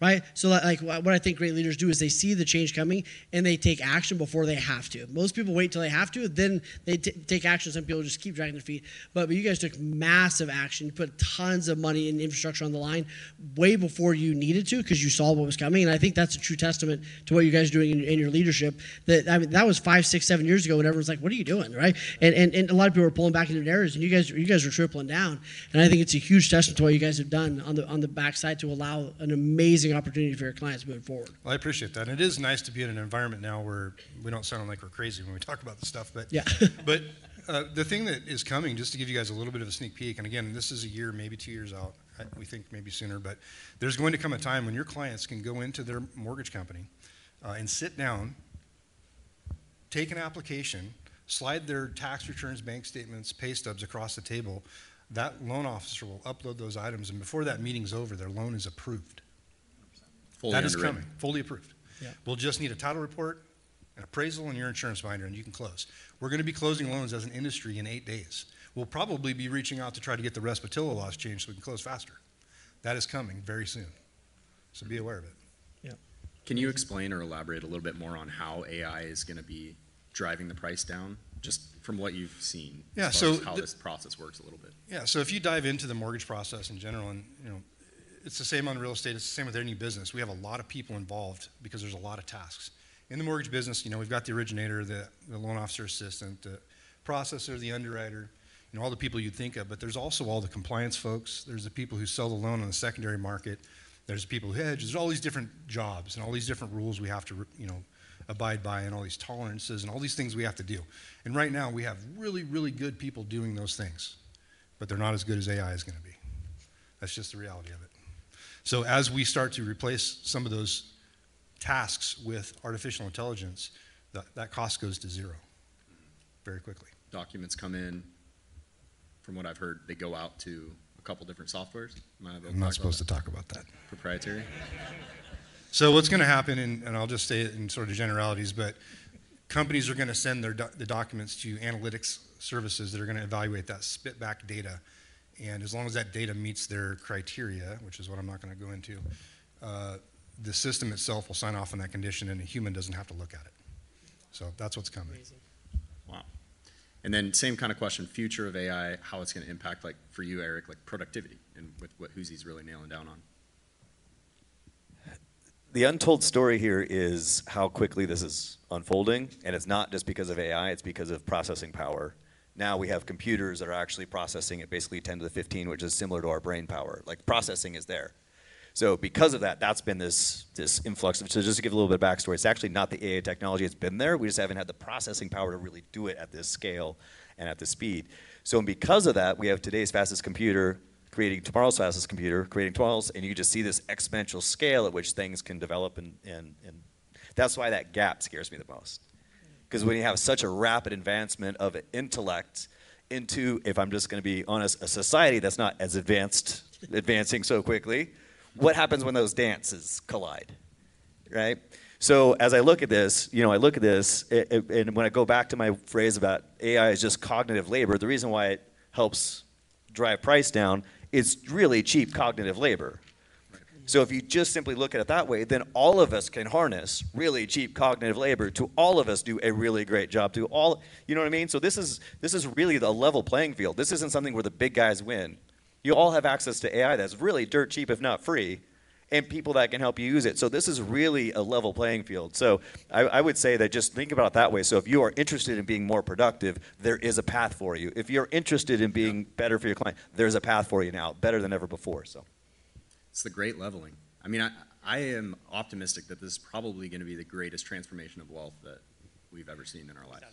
Right, so like what I think great leaders do is they see the change coming and they take action before they have to. Most people wait till they have to, then they t- take action. Some people just keep dragging their feet. But, but you guys took massive action. You put tons of money and infrastructure on the line way before you needed to because you saw what was coming. And I think that's a true testament to what you guys are doing in, in your leadership. That I mean, that was five, six, seven years ago when everyone's like, "What are you doing?" Right? And, and and a lot of people are pulling back in into areas, and you guys you guys are tripling down. And I think it's a huge testament to what you guys have done on the on the backside to allow an amazing opportunity for your clients moving forward. Well, I appreciate that. And it is nice to be in an environment now where we don't sound like we're crazy when we talk about this stuff. But Yeah. [LAUGHS] but uh, the thing that is coming, just to give you guys a little bit of a sneak peek, and again, this is a year, maybe two years out. I, we think maybe sooner, but there's going to come a time when your clients can go into their mortgage company uh, and sit down, take an application, slide their tax returns, bank statements, pay stubs across the table. That loan officer will upload those items, and before that meeting's over, their loan is approved. Fully That is underwritten. coming, fully approved. Yeah. We'll just need a title report, an appraisal, and your insurance binder, and you can close. We're going to be closing loans as an industry in eight days. We'll probably be reaching out to try to get the RESPA-TILA laws changed so we can close faster. That is coming very soon. So be aware of it. Can you explain or elaborate a little bit more on how AI is going to be driving the price down, just from what you've seen? Yeah, as far so as how the- this process works a little bit. Yeah, so if you dive into the mortgage process in general, and you know, it's the same on real estate. It's the same with any business. We have a lot of people involved because there's a lot of tasks. In the mortgage business, you know, we've got the originator, the, the loan officer assistant, the processor, the underwriter, you know, all the people you'd think of, but there's also all the compliance folks. There's the people who sell the loan on the secondary market. There's the people who hedge. There's all these different jobs and all these different rules we have to, you know, abide by and all these tolerances and all these things we have to do. And right now we have really, really good people doing those things, but they're not as good as AI is going to be. That's just the reality of it. So as we start to replace some of those tasks with artificial intelligence, that, that cost goes to zero very quickly. Documents come in, from what I've heard, they go out to a couple different softwares. I'm not supposed to talk about that. Proprietary? So what's going to happen, and, and I'll just say it in sort of generalities, but companies are going to send their do- the documents to analytics services that are going to evaluate that spit back data, and as long as that data meets their criteria, which is what I'm not going to go into, uh, the system itself will sign off on that condition, and a human doesn't have to look at it. So that's what's coming. Wow. And then same kind of question, future of AI, how it's going to impact, like for you, Eric, like productivity, and with what Who's really nailing down on. the untold story here is how quickly this is unfolding, and it's not just because of AI, it's because of processing power. Now we have computers that are actually processing at basically 10 to the 15, which is similar to our brain power. Like processing is there. So because of that, that's been this this influx. Of, so just to give a little bit of backstory, it's actually not the AI technology; it's been there. We just haven't had the processing power to really do it at this scale and at this speed. So because of that, we have today's fastest computer creating tomorrow's fastest computer, creating tomorrow's, and you just see this exponential scale at which things can develop, and and, and that's why that gap scares me the most. Because when you have such a rapid advancement of intellect into, if I'm just going to be honest, a society that's not as advanced, advancing so quickly, what happens when those dances collide, right? So as I look at this, you know, I look at this, it, it, and when I go back to my phrase about AI is just cognitive labor, the reason why it helps drive price down is really cheap cognitive labor. So if you just simply look at it that way, then all of us can harness really cheap cognitive labor to all of us do a really great job to all you know what I mean? So this is this is really the level playing field. This isn't something where the big guys win. You all have access to AI that's really dirt cheap if not free and people that can help you use it. So this is really a level playing field. So I, I, would say that just think about it that way. So if you are interested in being more productive, there is a path for you. If you're interested in being better for your client, there's a path for you now, better than ever before. So it's the great leveling. I mean, I, I am optimistic that this is probably going to be the greatest transformation of wealth that we've ever seen in our lives.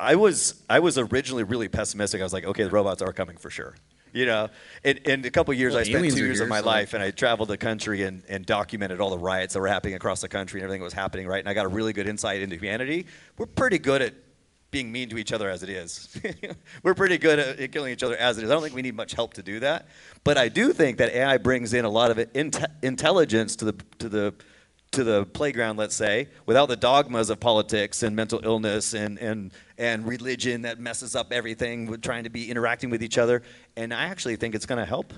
I was I was originally really pessimistic. I was like, okay, the robots are coming for sure. You know, in, in a couple years, Well, I spent two are years of my so- life, and I traveled the country and, and documented all the riots that were happening across the country and everything that was happening. Right, and I got a really good insight into humanity. We're pretty good at being mean to each other as it is. [LAUGHS] We're pretty good at, killing each other as it is. I don't think we need much help to do that, but I do think that AI brings in a lot of inte- intelligence to the to the to the playground, let's say, without the dogmas of politics and mental illness and, and, and religion that messes up everything with trying to be interacting with each other. And I actually think it's going to help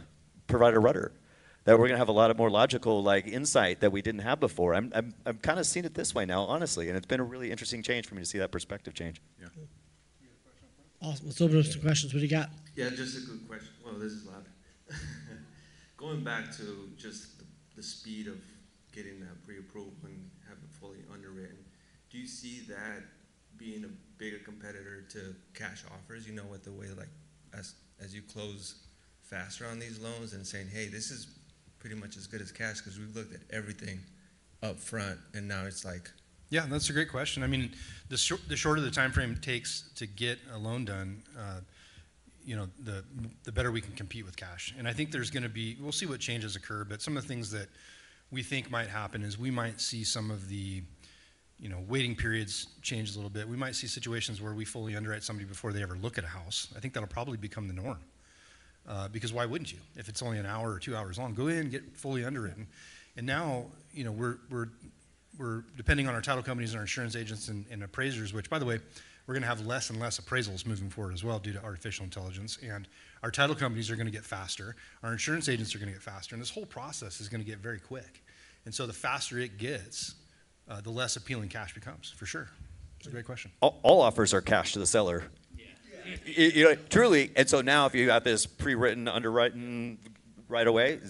provide a rudder. That we're going to have a lot of more logical like insight that we didn't have before. I'm, I'm, I'm kind of seeing it this way now, honestly, and it's been a really interesting change for me to see that perspective change. Yeah. Awesome. Let's open up some questions. What do you got? Yeah, just a good question. Well, this is loud. [LAUGHS] Going back to just the, the speed of getting that pre-approval and have it fully underwritten, do you see that being a bigger competitor to cash offers? You know, with the way like as as you close faster on these loans and saying, hey, this is pretty much as good as cash because we've looked at everything up front and now it's like Yeah, that's a great question. I mean, the, shor- the shorter the time frame takes to get a loan done, uh, you know, the the better we can compete with cash. And I think there's going to be we'll see what changes occur, but some of the things that we think might happen is we might see some of the you know waiting periods change a little bit. We might see situations where we fully underwrite somebody before they ever look at a house. I think that'll probably become the norm. Uh, because why wouldn't you? If it's only an hour or two hours long, go in get fully underwritten. And now, you know, we're we're we're depending on our title companies and our insurance agents and, and appraisers, which, by the way, we're going to have less and less appraisals moving forward as well due to artificial intelligence. And our title companies are going to get faster. Our insurance agents are going to get faster. And this whole process is going to get very quick. And so the faster it gets, uh, the less appealing cash becomes, for sure. It's a great question. All, all offers are cash to the seller. You, you know, truly. And so now, if you have this pre-written underwritten right away,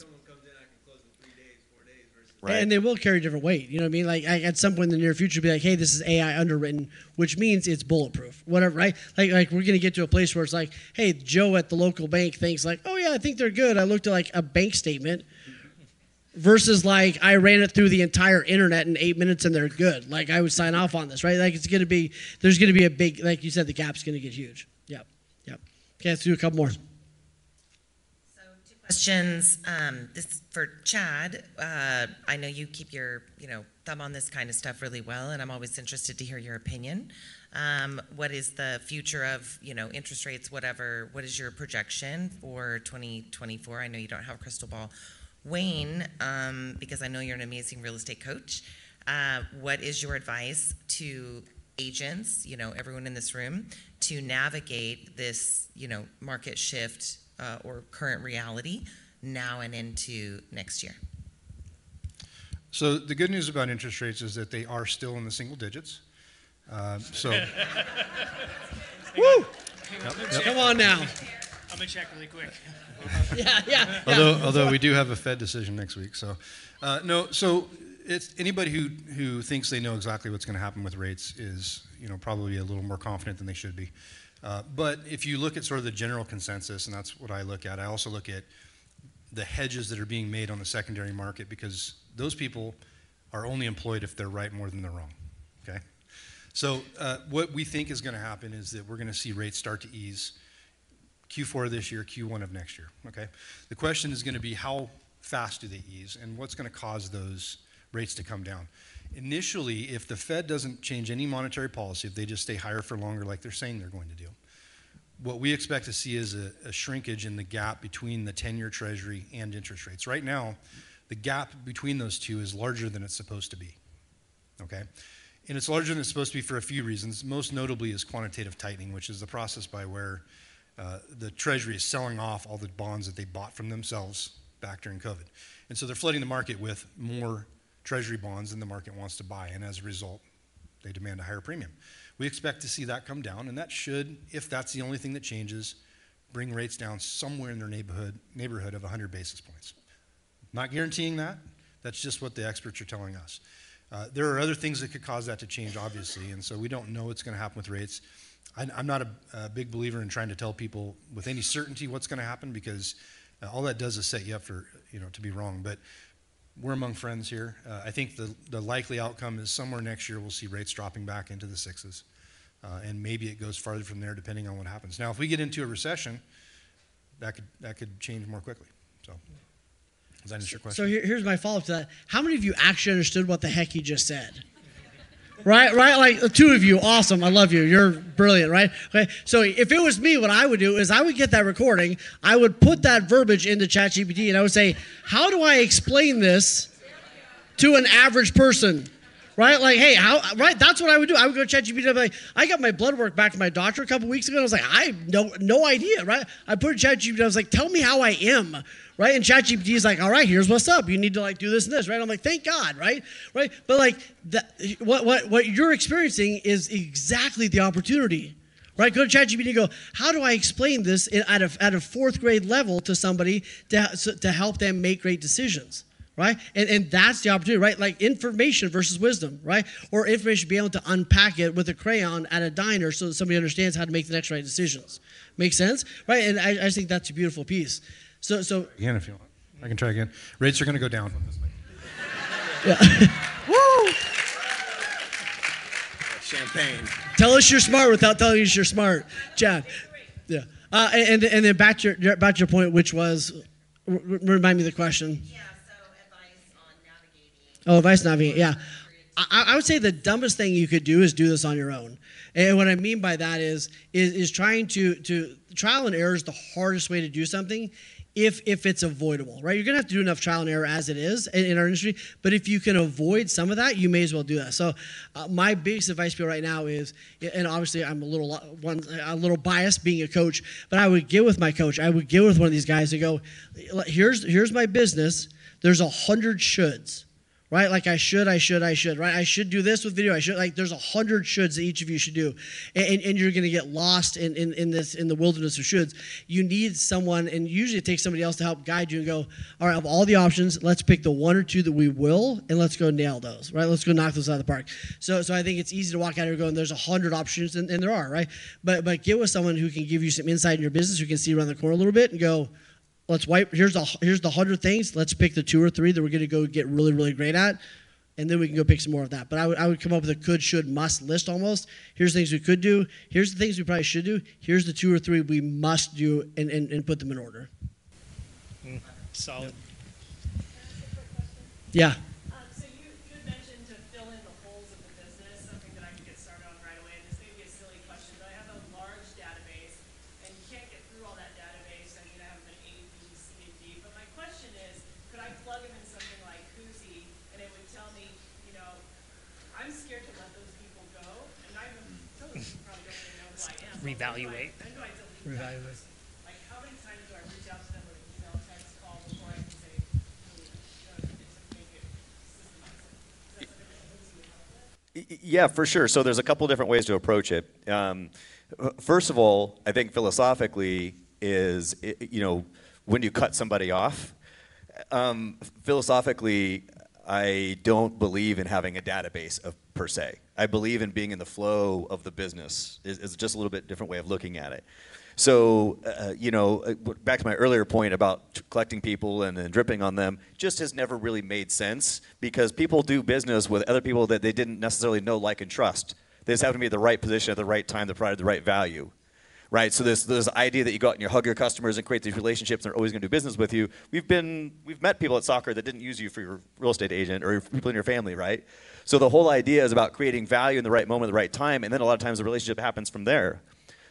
right? And they will carry different weight. You know what I mean? Like I, at some point in the near future, be like, hey, this is AI underwritten, which means it's bulletproof. Whatever, right? Like like we're gonna get to a place where it's like, hey, Joe at the local bank thinks like, oh yeah, I think they're good. I looked at like a bank statement. Versus like I ran it through the entire internet in eight minutes and they're good. Like I would sign off on this, right? Like it's gonna be there's gonna be a big like you said the gap's gonna get huge. Okay, let's do a couple more. questions. Um, this for Chad. Uh, I know you keep your, you know, thumb on this kind of stuff really well, and I'm always interested to hear your opinion. Um, what is the future of, you know, interest rates, whatever? What is your projection for 2024? I know you don't have a crystal ball. Wayne, um, because I know you're an amazing real estate coach. Uh, what is your advice to agents, you know, everyone in this room, to navigate this, you know, market shift uh, or current reality now and into next year? So the good news about interest rates is that they are still in the single digits. Uh, so, [LAUGHS] [LAUGHS] Woo! Yep, Yep. yep. Come on now. I'm gonna check really quick. [LAUGHS] Yeah, yeah. although although we do have a Fed decision next week, so uh, no. So it's anybody who who thinks they know exactly what's going to happen with rates is you know probably a little more confident than they should be. Uh, but if you look at sort of the general consensus, and that's what I look at, I also look at the hedges that are being made on the secondary market because those people are only employed if they're right more than they're wrong. Okay. So uh, what we think is going to happen is that we're going to see rates start to ease. Q4 of this year, Q1 of next year. Okay. The question is going to be how fast do they ease, and what's going to cause those rates to come down. Initially, if the Fed doesn't change any monetary policy, if they just stay higher for longer, like they're saying they're going to do, what we expect to see is a, a shrinkage in the gap between the 10-year Treasury and interest rates. Right now, the gap between those two is larger than it's supposed to be. Okay. And it's larger than it's supposed to be for a few reasons. Most notably is quantitative tightening, which is the process by where uh, the Treasury is selling off all the bonds that they bought from themselves back during COVID. And so they're flooding the market with more Treasury bonds than the market wants to buy. And as a result, they demand a higher premium. We expect to see that come down, and that should, if that's the only thing that changes, bring rates down somewhere in their neighborhood, neighborhood of 100 basis points. Not guaranteeing that. That's just what the experts are telling us. Uh, there are other things that could cause that to change, obviously, and so we don't know what's going to happen with rates. I, I'm not a, a, big believer in trying to tell people with any certainty what's going to happen because uh, all that does is set you up for you know to be wrong. But we're among friends here. Uh, I think the the likely outcome is somewhere next year we'll see rates dropping back into the sixes, uh, and maybe it goes farther from there depending on what happens. Now, if we get into a recession, that could that could change more quickly. So. Does that answer your question? So here, here's my follow up to that. How many of you actually understood what the heck he just said? Right, right. Like the two of you, awesome. I love you. You're brilliant, right? Okay. So if it was me, what I would do is I would get that recording. I would put that verbiage into ChatGPT, and I would say, "How do I explain this to an average person?" Right, like, hey, how? Right, that's what I would do. I would go to ChatGPT. I'd be like, I got my blood work back to my doctor a couple weeks ago. And I was like, I have no no idea. Right, I put ChatGPT. I was like, tell me how I am right? And ChatGPT is like, all right, here's what's up. You need to like do this and this, right? I'm like, thank God, right? Right? But like that, what what what you're experiencing is exactly the opportunity. Right? Go to ChatGPT and go, how do I explain this at a, at a fourth grade level to somebody to, to help them make great decisions? Right? And, and that's the opportunity, right? Like information versus wisdom, right? Or information be able to unpack it with a crayon at a diner so that somebody understands how to make the next right decisions. Make sense? Right? And I, I just think that's a beautiful piece. So, so again, if you want, I can try again. Rates are going to go down. [LAUGHS] Yeah. [LAUGHS] Woo! Champagne. Tell us you're smart without telling us you're smart, Chad. Yeah. Uh, and and then back to your back to your point, which was, remind me of the question. Yeah. So advice on navigating. Oh, advice navigating. Yeah. I, I would say the dumbest thing you could do is do this on your own. And what I mean by that is is, is trying to to trial and error is the hardest way to do something if if it's avoidable, right? You're gonna have to do enough trial and error as it is in, in our industry, but if you can avoid some of that, you may as well do that. So, uh, my biggest advice to you right now is, and obviously I'm a little one a little biased being a coach, but I would get with my coach. I would get with one of these guys and go, here's here's my business. There's a hundred shoulds, right? Like I should, I should, I should, right? I should do this with video. I should like there's a hundred shoulds that each of you should do, and, and, and you're to get lost in, in in this in the wilderness of shoulds. You need someone, and usually it takes somebody else to help guide you and go, all right, of all the options, let's pick the one or two that we will, and let's go nail those, right? Let's go knock those out of the park. So so I think it's easy to walk out here going, there's a hundred options, and, and there are, right? But but get with someone who can give you some insight in your business, who can see around the corner a little bit, and go let's wipe here's the here's the hundred things. Let's pick the two or three that we're going to go get really really great at and then we can go pick some more of that. But I would, I would come up with a could should must list almost. Here's things we could do. Here's the things we probably should do. Here's the two or three we must do and, and, and put them in order. Mm, solid. yeah Um, so you, you had mentioned to fill in the holes of the business, something that I could get started on right away. And this may be a silly question, but I have a large database, and you can't get through all that database. I mean, I have them in A, B, C, and D. But my question is, could I plug them in something like Koozie, and it would tell me, you know, I'm scared to let those people go, and I even some of them probably don't even know who I am. but when do I- Reevaluate. When do I delete? Reevaluate. Like, how many times do I reach out to them with email, text, call before I can say, delete it? You know, it's to make it systemized. Is that something that Koozie would help with? Y- Yeah, for sure. So there's a couple different ways to approach it. Um, first of all, I think philosophically is you know when you cut somebody off. Um, philosophically, I don't believe in having a database of per se. I believe in being in the flow of the business. Is, is just a little bit different way of looking at it. So, uh, you know, uh, back to my earlier point about collecting people and then dripping on them, just has never really made sense because people do business with other people that they didn't necessarily know, like, and trust. They just happen to be at the right position at the right time to provide the right value. Right, so this this idea that you go out and you hug your customers and create these relationships and they're always going to do business with you. We've been we've met people at soccer that didn't use you for your real estate agent or people in your family, right? So the whole idea is about creating value in the right moment, the right time, and then a lot of times the relationship happens from there.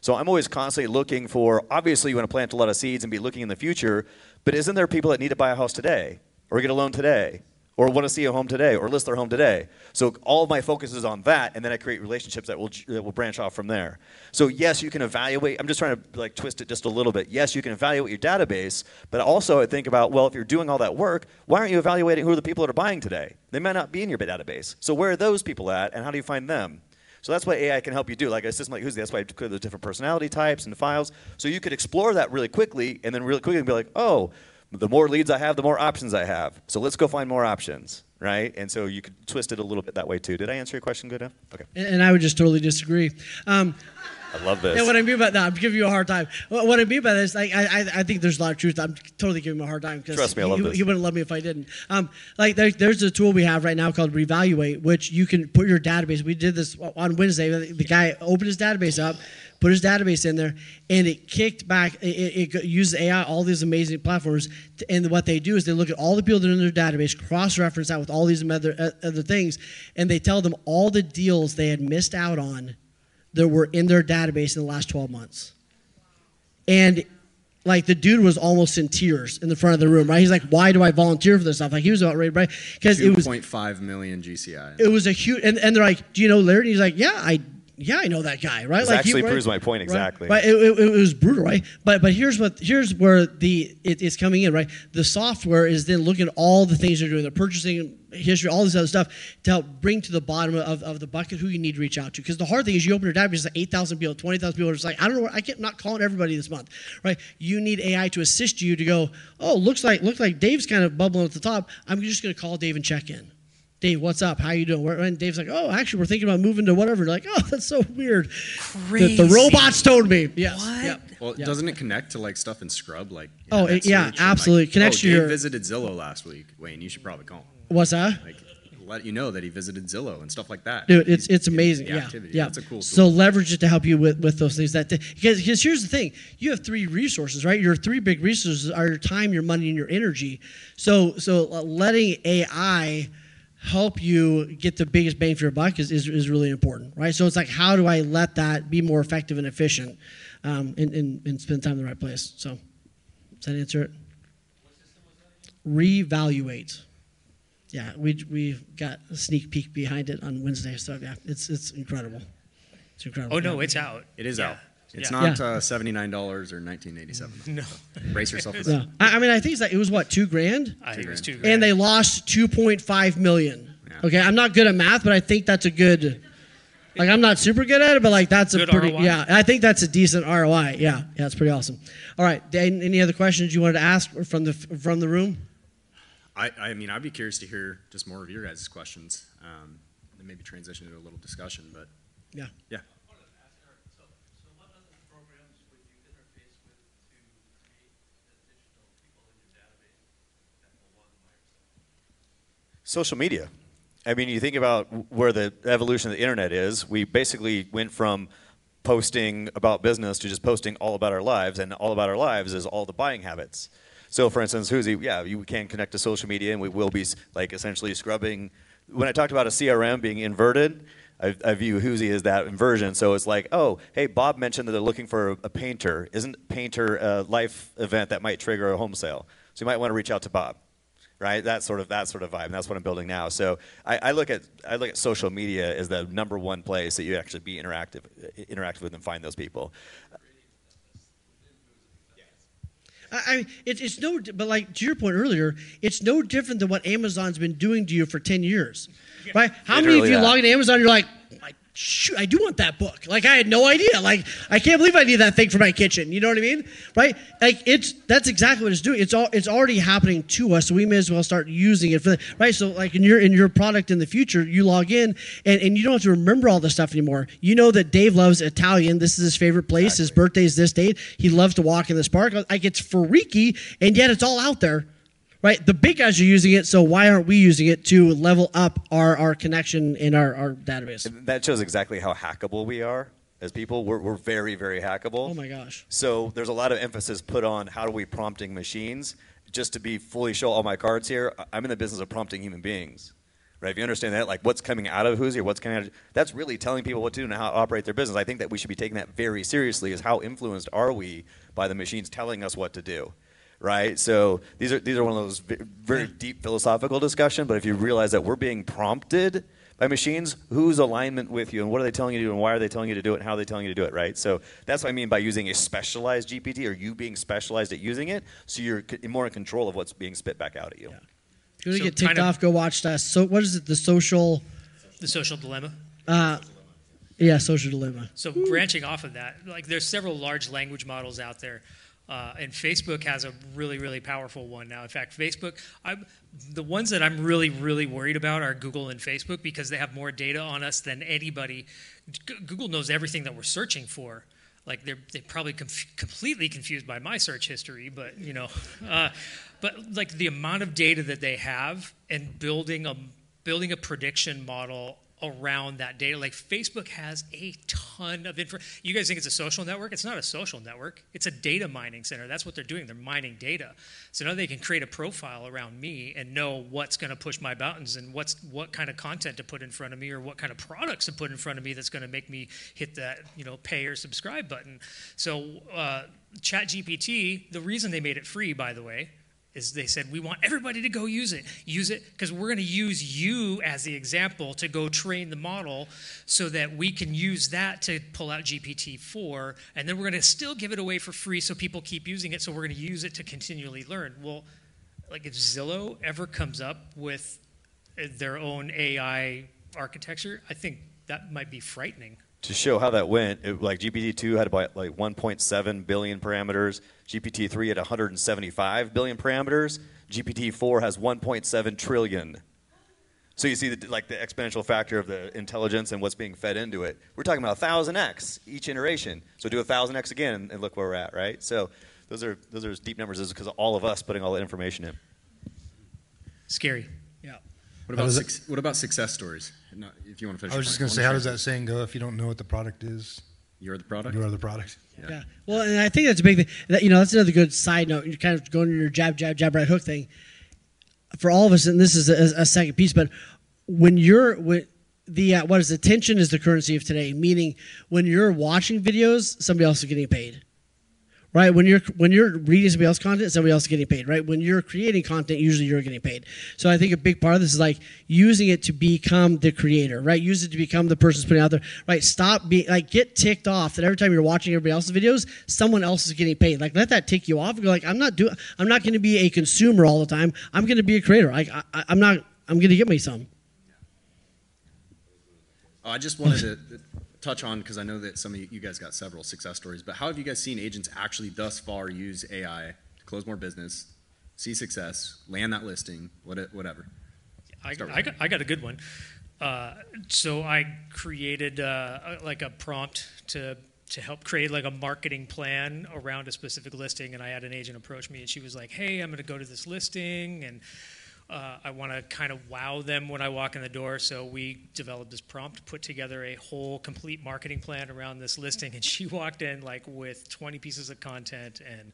So I'm always constantly looking for. Obviously, you want to plant a lot of seeds and be looking in the future, but isn't there people that need to buy a house today, or get a loan today, or want to see a home today, or list their home today? So all my focus is on that, and then I create relationships that will that will branch off from there. So yes, you can evaluate. I'm just trying to like twist it just a little bit. Yes, you can evaluate your database, but also I think about well, if you're doing all that work, why aren't you evaluating who are the people that are buying today? They might not be in your database. So where are those people at, and how do you find them? So that's what AI can help you do. Like a system like Who's that's why I declare those different personality types and files. So you could explore that really quickly, and then really quickly be like, oh, the more leads I have, the more options I have. So let's go find more options, right? And so you could twist it a little bit that way too. Did I answer your question good enough? Okay. and, i would just totally disagree um, I love this. And what I mean by that, I'm giving you a hard time. What, I mean by this, like, I, I, I think there's a lot of truth. I'm totally giving him a hard time because Trust me, I love he, this. he wouldn't love me if I didn't. Um, like, there, there's a tool we have right now called Revaluate, which you can put your database. We did this on Wednesday. The guy opened his database up, put his database in there, and it kicked back. It, it, uses AI, all these amazing platforms, and what they do is they look at all the people that are in their database, cross-reference that with all these other uh, other things, and they tell them all the deals they had missed out on that were in their database in the last 12 months. And like the dude was almost in tears in the front of the room, right? He's like, "Why do I volunteer for this stuff?" Like he was about ready, right? Because it was 2.5 million GCI. it was a huge, and, and they're like, "Do you know Larry?" And he's like, "Yeah, I." Yeah, I know that guy, right? This like actually right? proves my point exactly. Right, It, it- it was brutal, right? But but here's what here's where the it, it's coming in, right? The software is then looking at all the things they're doing, the purchasing history, all this other stuff to help bring to the bottom of, of the bucket who you need to reach out to. Because the hard thing is you open your database, it's like eight thousand people, twenty thousand people. It's like I don't know, where, I can't not calling everybody this month, right? You need AI to assist you to go. Oh, looks like looks like Dave's kind of bubbling at the top. I'm just going to call Dave and check in. Dave, what's up? How you doing? And Dave's like, oh, actually, we're thinking about moving to whatever. You're like, oh, that's so weird. The, the robots told me. Yes. Yep. Well, Yeah. doesn't it connect to like stuff in Scrub? Like Oh, it- yeah, absolutely. Like, Connects oh, to Dave your- visited Zillow last week. Wayne, you should probably call him. What's that? Like, let you know that he visited Zillow and stuff like that. Dude, it's it's amazing. Yeah, activity. yeah. That's a cool. So leverage it to help you with, with those things. That because because here's the thing: you have three resources, right? Your three big resources are your time, your money, and your energy. So so uh, letting AI help you get the biggest bang for your buck is, is, is really important, right? So it's like, how do I let that be more effective and efficient, um, and, and and spend time in the right place? So does that answer it? Revaluate. Yeah, we we got a sneak peek behind it on Wednesday, so yeah, it's it's incredible. It's incredible. Oh no, Yeah. it's out. It is Yeah. out. It's Yeah. not Yeah. uh, seventy-nine dollars or nineteen eighty-seven. [LAUGHS] No. brace yourself for [LAUGHS] No. that. I, I mean, I think it's like, it was what, two grand? I think it was two grand. And they lost 2.5 million. Okay, I'm not good at math, but I think that's a good. Like I'm not super good at it, but like that's a Good pretty ROI? yeah. I think that's a decent ROI. Yeah, yeah, it's pretty awesome. All right, Dan, any other questions you wanted to ask from the from the room? I, I mean, I'd be curious to hear just more of your guys' questions, um, and maybe transition to a little discussion. But Yeah. yeah. Social media. I mean, you think about where the evolution of the internet is. We basically went from posting about business to just posting all about our lives, and all about our lives is all the buying habits. So, for instance, Whoosy, yeah, you can connect to social media, and we will be like essentially scrubbing. When I talked about a CRM being inverted, I, I view Whoosy as that inversion. So it's like, oh, hey, Bob mentioned that they're looking for a, a painter. Isn't painter a life event that might trigger a home sale? So you might want to reach out to Bob right? That sort of that sort of vibe. And that's what I'm building now. So I, I look at I look at social media as the number one place that you actually be interactive interactive with and find those people. I, I mean, it's it's no, but like to your point earlier, it's no different than what Amazon's been doing to you for ten years, right? How many of you that. log into Amazon? You're like, like, shoot, I do want that book. Like I had no idea. Like I can't believe I need that thing for my kitchen. You know what I mean, right? Like it's that's exactly what it's doing. It's all it's already happening to us, so we may as well start using it for the, right. So like in your in your product in the future, you log in and, and you don't have to remember all this stuff anymore. You know that Dave loves Italian. This is his favorite place. His birthday is this date. He loves to walk in this park. Like it's freaky, and yet it's all out there right? The big guys are using it, so why aren't we using it to level up our, our connection in our, our database? That shows exactly how hackable we are as people. We're, we're very very hackable. Oh my gosh. So there's a lot of emphasis put on how do we prompting machines. Just to be fully show all my cards here, I'm in the business of prompting human beings. Right? If you understand that, like what's coming out of Who's or what's coming out of, that's really telling people what to do and how to operate their business. I think that we should be taking that very seriously is how influenced are we by the machines telling us what to do. Right? So these are these are one of those very deep philosophical discussion, but if you realize that we're being prompted by machines, whose alignment with you and what are they telling you to do and why are they telling you to do it and how are they telling you to do it, right? So that's what I mean by using a specialized GPT or you being specialized at using it so you're c- more in control of what's being spit back out at you. If you want to So get ticked kind of- off, go watch that. So what is it? The social, The social dilemma. uh, yeah, social dilemma. So branching off of that, like there's several large language models out there, uh, and Facebook has a really really powerful one now. In fact, Facebook, I'm, the ones that I'm really really worried about are Google and Facebook because they have more data on us than anybody. G- Google knows everything that we're searching for. Like they're they're probably conf- completely confused by my search history, but you know, [LAUGHS] uh, but like the amount of data that they have and building a building a prediction model around that data. Like Facebook has a ton of info. You guys think it's a social network? It's not a social network. It's a data mining center. That's what they're doing. They're mining data. So now they can create a profile around me and know what's going to push my buttons and what's what kind of content to put in front of me or what kind of products to put in front of me that's going to make me hit that you know pay or subscribe button. So uh, ChatGPT, the reason they made it free, by the way, is they said we want everybody to go use it use it because we're going to use you as the example to go train the model so that we can use that to pull out gpt-4 and then we're going to still give it away for free so people keep using it so we're going to use it to continually learn. Well like if zillow ever comes up with their own ai architecture i think that might be frightening to show how that went, it, like GPT-2 had about like 1.7 billion parameters. GPT-3 had 175 billion parameters. GPT-4 has 1.7 trillion. So you see the, like the exponential factor of the intelligence and what's being fed into it. We're talking about 1,000x each iteration. So do 1,000x again and look where we're at, right? So those are those are deep numbers. This is because of all of us putting all the information in. scary yeah What about does suc what about success stories? Not, if you want to finish. I was just going to say, how does that saying go? If you don't know what the product is, You're the product. you are the product. Yeah. Well, and I think that's a big thing. That you know, that's another good side note. You're kind of going to your jab, jab, jab, right hook thing. For all of us, and this is a, a second piece, but when you're when the uh, what is attention is the currency of today. Meaning, when you're watching videos, somebody else is getting paid. Right? When you're when you're reading somebody else's content, somebody else is getting paid, right? When you're creating content, usually you're getting paid. So I think a big part of this is like using it to become the creator, right? Use it to become the person who's putting out there, right? Stop being like get ticked off that every time you're watching everybody else's videos, someone else is getting paid. Like let that tick you off. Go like I'm not doing. I'm not going to be a consumer all the time. I'm going to be a creator. Like I, I, I'm not. I'm going to get me some. Oh, I just wanted to touch on because I know that some of you, guys got several success stories, but how have you guys seen agents actually thus far use AI to close more business, see success, land that listing, whatever? I, I, got, I got a good one. Uh, so I created uh, like a prompt to to help create like a marketing plan around a specific listing, and I had an agent approach me, and she was like, "Hey, I'm going to go to this listing, and uh, I want to kind of wow them when I walk in the door." So we developed this prompt, put together a whole complete marketing plan around this listing, and [LAUGHS] she walked in like with 20 pieces of content and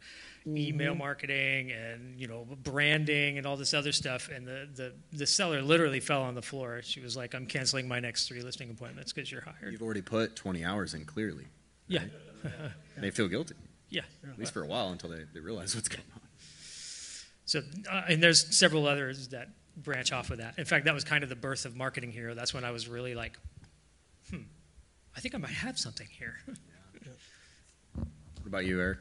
email Mhm. marketing and you know branding and all this other stuff and the, the, the seller literally fell on the floor she was like i'm canceling my next three listing appointments because you're hired You've already put 20 hours in clearly. Yeah. right? they feel guilty. Yeah. At least for a while until they, they realize what's going on. So uh, and there's several others that branch off of that in fact that was kind of the birth of marketing hero that's when i was really like hmm i think i might have something here [LAUGHS] What about you, Eric?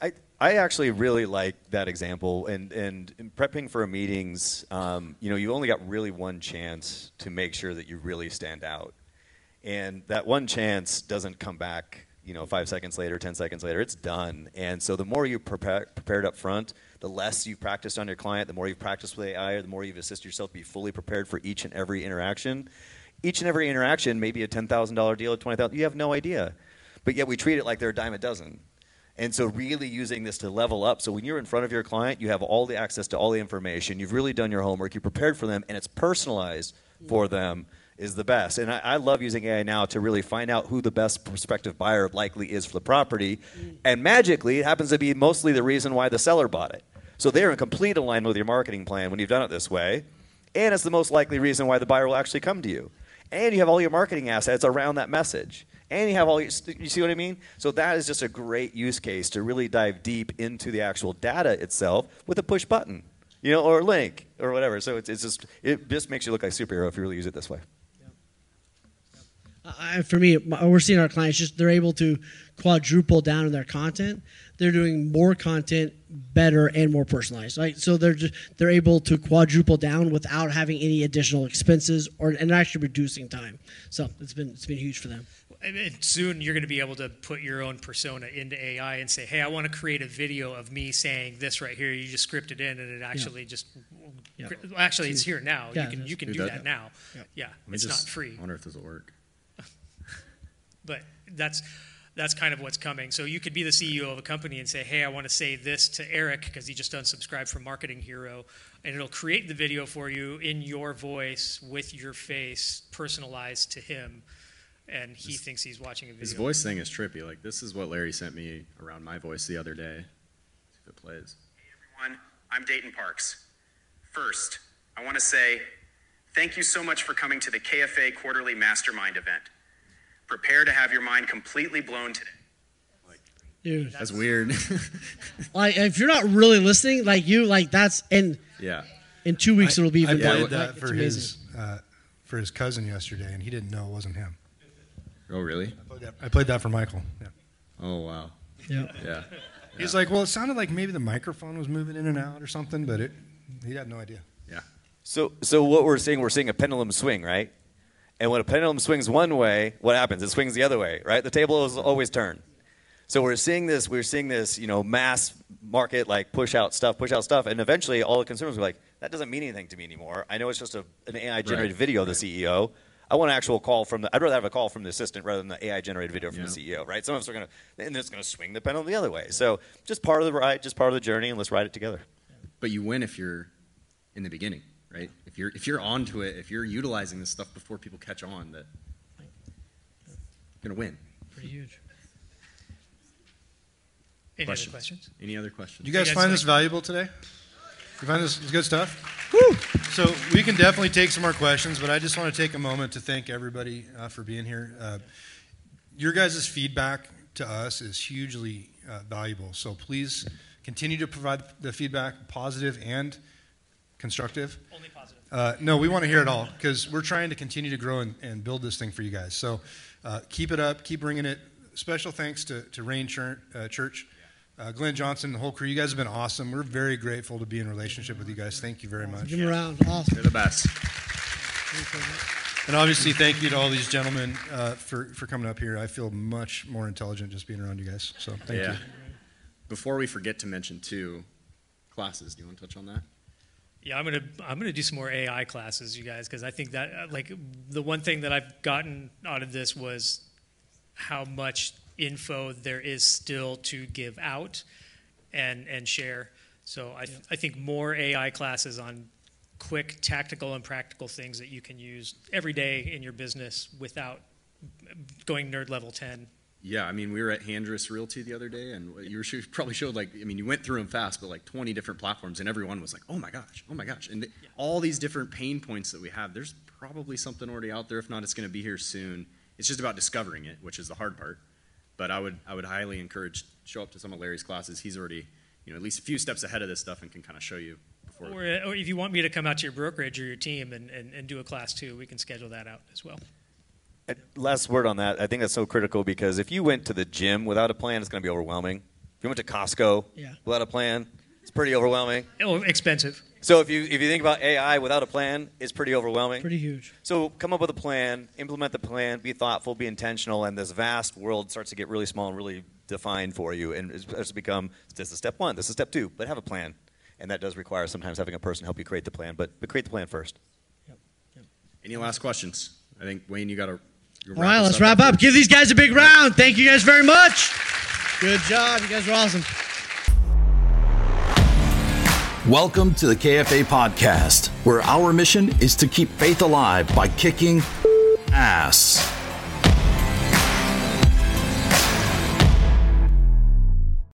I, I actually really like that example. And, and in prepping for meetings, um, you know, you only got really one chance to make sure that you really stand out. And that one chance doesn't come back, you know, five seconds later, 10 seconds later. It's done. And so the more you prepare, prepared up front, the less you've practiced on your client, the more you've practiced with AI, or the more you've assisted yourself to be fully prepared for each and every interaction. Each and every interaction may be a $10,000 deal, a 20000 You have no idea. But yet we treat it like they're a dime a dozen. And so, really using this to level up. So, when you're in front of your client, you have all the access to all the information. You've really done your homework. You prepared for them, and it's personalized for them. Is the best. And I, I love using AI now to really find out who the best prospective buyer likely is for the property. Mm. And magically, it happens to be mostly the reason why the seller bought it. So they're in complete alignment with your marketing plan when you've done it this way. And it's the most likely reason why the buyer will actually come to you. And you have all your marketing assets around that message. And you have all your, you see what I mean? So that is just a great use case to really dive deep into the actual data itself with a push button, you know, or a link or whatever. So it's, it's just, it just makes you look like a superhero if you really use it this way. I, for me, we're seeing our clients just they're able to quadruple down on their content. They're doing more content better and more personalized. Right, so they're just, they're able to quadruple down without having any additional expenses or and actually reducing time. So it's been it's been huge for them. And and soon you're going to be able to put your own persona into AI and say, "Hey, I want to create a video of me saying this right here." You just script it in, and it actually just yeah. actually it's here now. Yeah, you can you can Do do that that, now. now. Yep. Yeah, Let me it's just- not free, I wonder if this will work. But that's that's kind of what's coming. So you could be the CEO of a company and say, "Hey, I want to say this to Eric because he just unsubscribed from Marketing Hero," and it'll create the video for you in your voice with your face, personalized to him, and he thinks he's watching a video. His voice thing is trippy. Like, this is what Larry sent me around my voice the other day. See if it plays. Hey everyone. I'm Dayton Parks. First, I want to say thank you so much for coming to the KFA Quarterly Mastermind event. Prepare to have your mind completely blown today. Dude, That's weird. [LAUGHS] like if you're not really listening, like you, like that's and yeah. in two weeks it'll be I even played better. that Like, for his uh, for his cousin yesterday, and he didn't know it wasn't him. Oh, really? I played that, I played that for Michael. Yeah. Oh, wow. Yeah. Yeah. He's like, well, it sounded like maybe the microphone was moving in and out or something, but it he had no idea. Yeah. So, so what we're seeing, we're seeing a pendulum swing, right? And when a pendulum swings one way, what happens? It swings the other way, right? The table is always turned. So we're seeing this, we're seeing this, you know, mass market like push out stuff, push out stuff, and eventually all the consumers are like, that doesn't mean anything to me anymore. I know it's just a, an AI generated Right. video of the CEO. I want an actual call from the. I'd rather have a call from the assistant rather than the AI generated video from Yeah. the CEO, right? Some of us are gonna, and it's gonna swing the pendulum the other way. So just part of the ride, just part of the journey, and let's ride it together. But you win if you're in the beginning, right? If you're if you're onto it, if you're utilizing this stuff before people catch on, that you're gonna win. pretty huge. Any questions? other questions? Any other questions? Do you guys guys find like- this valuable today? You find this good stuff? Woo! So we can definitely take some more questions, but I just want to take a moment to thank everybody uh, for being here. Uh, your guys' feedback to us is hugely uh, valuable. So please continue to provide the feedback, positive and constructive. Only positive. Uh, no, we want to hear it all because we're trying to continue to grow and, and build this thing for you guys. So uh, keep it up, keep bringing it. Special thanks to, to Rain Church, uh, Church uh, Glenn Johnson, the whole crew. You guys have been awesome. We're very grateful to be in relationship with you guys. Thank you very much. Give them a round. Awesome. They're the best. And obviously, thank you to all these gentlemen uh, for, for coming up here. I feel much more intelligent just being around you guys. So thank yeah. you. Before we forget to mention too, classes. Do you want to touch on that? Yeah, I'm gonna I'm gonna do some more AI classes, you guys, because I think that uh, like the one thing that I've gotten out of this was how much info there is still to give out and and share. So I th- I think more AI classes on quick tactical and practical things that you can use every day in your business without going nerd level 10 Yeah, I mean, we were at Handress Realty the other day, and you were, you probably showed like, I mean, you went through them fast, but like 20 different platforms, and everyone was like, oh my gosh, oh my gosh. And th- all these different pain points that we have, there's probably something already out there. If not, it's going to be here soon. It's just about discovering it, which is the hard part. But I would, I would highly encourage show up to some of Larry's classes. He's already, you know, at least a few steps ahead of this stuff and can kind of show you before. or, or if you want me to come out to your brokerage or your team and, and, and do a class too we can schedule that out as well Uh, Last word on that. I think that's so critical because if you went to the gym without a plan, it's going to be overwhelming. If you went to Costco Yeah. without a plan, it's pretty overwhelming. oh expensive So if you if you think about AI without a plan, it's pretty overwhelming. Pretty huge. So come up with a plan, implement the plan, be thoughtful, be intentional, and this vast world starts to get really small and really defined for you, and it starts to become this is step one, this is step two, but have a plan, and that does require sometimes having a person help you create the plan, but, but create the plan first. Any last questions? I think, Wayne, you got to. All right, let's wrap up. Give these guys a big round. Thank you guys very much. Good job. You guys are awesome. Welcome to the KFA podcast, where our mission is to keep faith alive by kicking ass.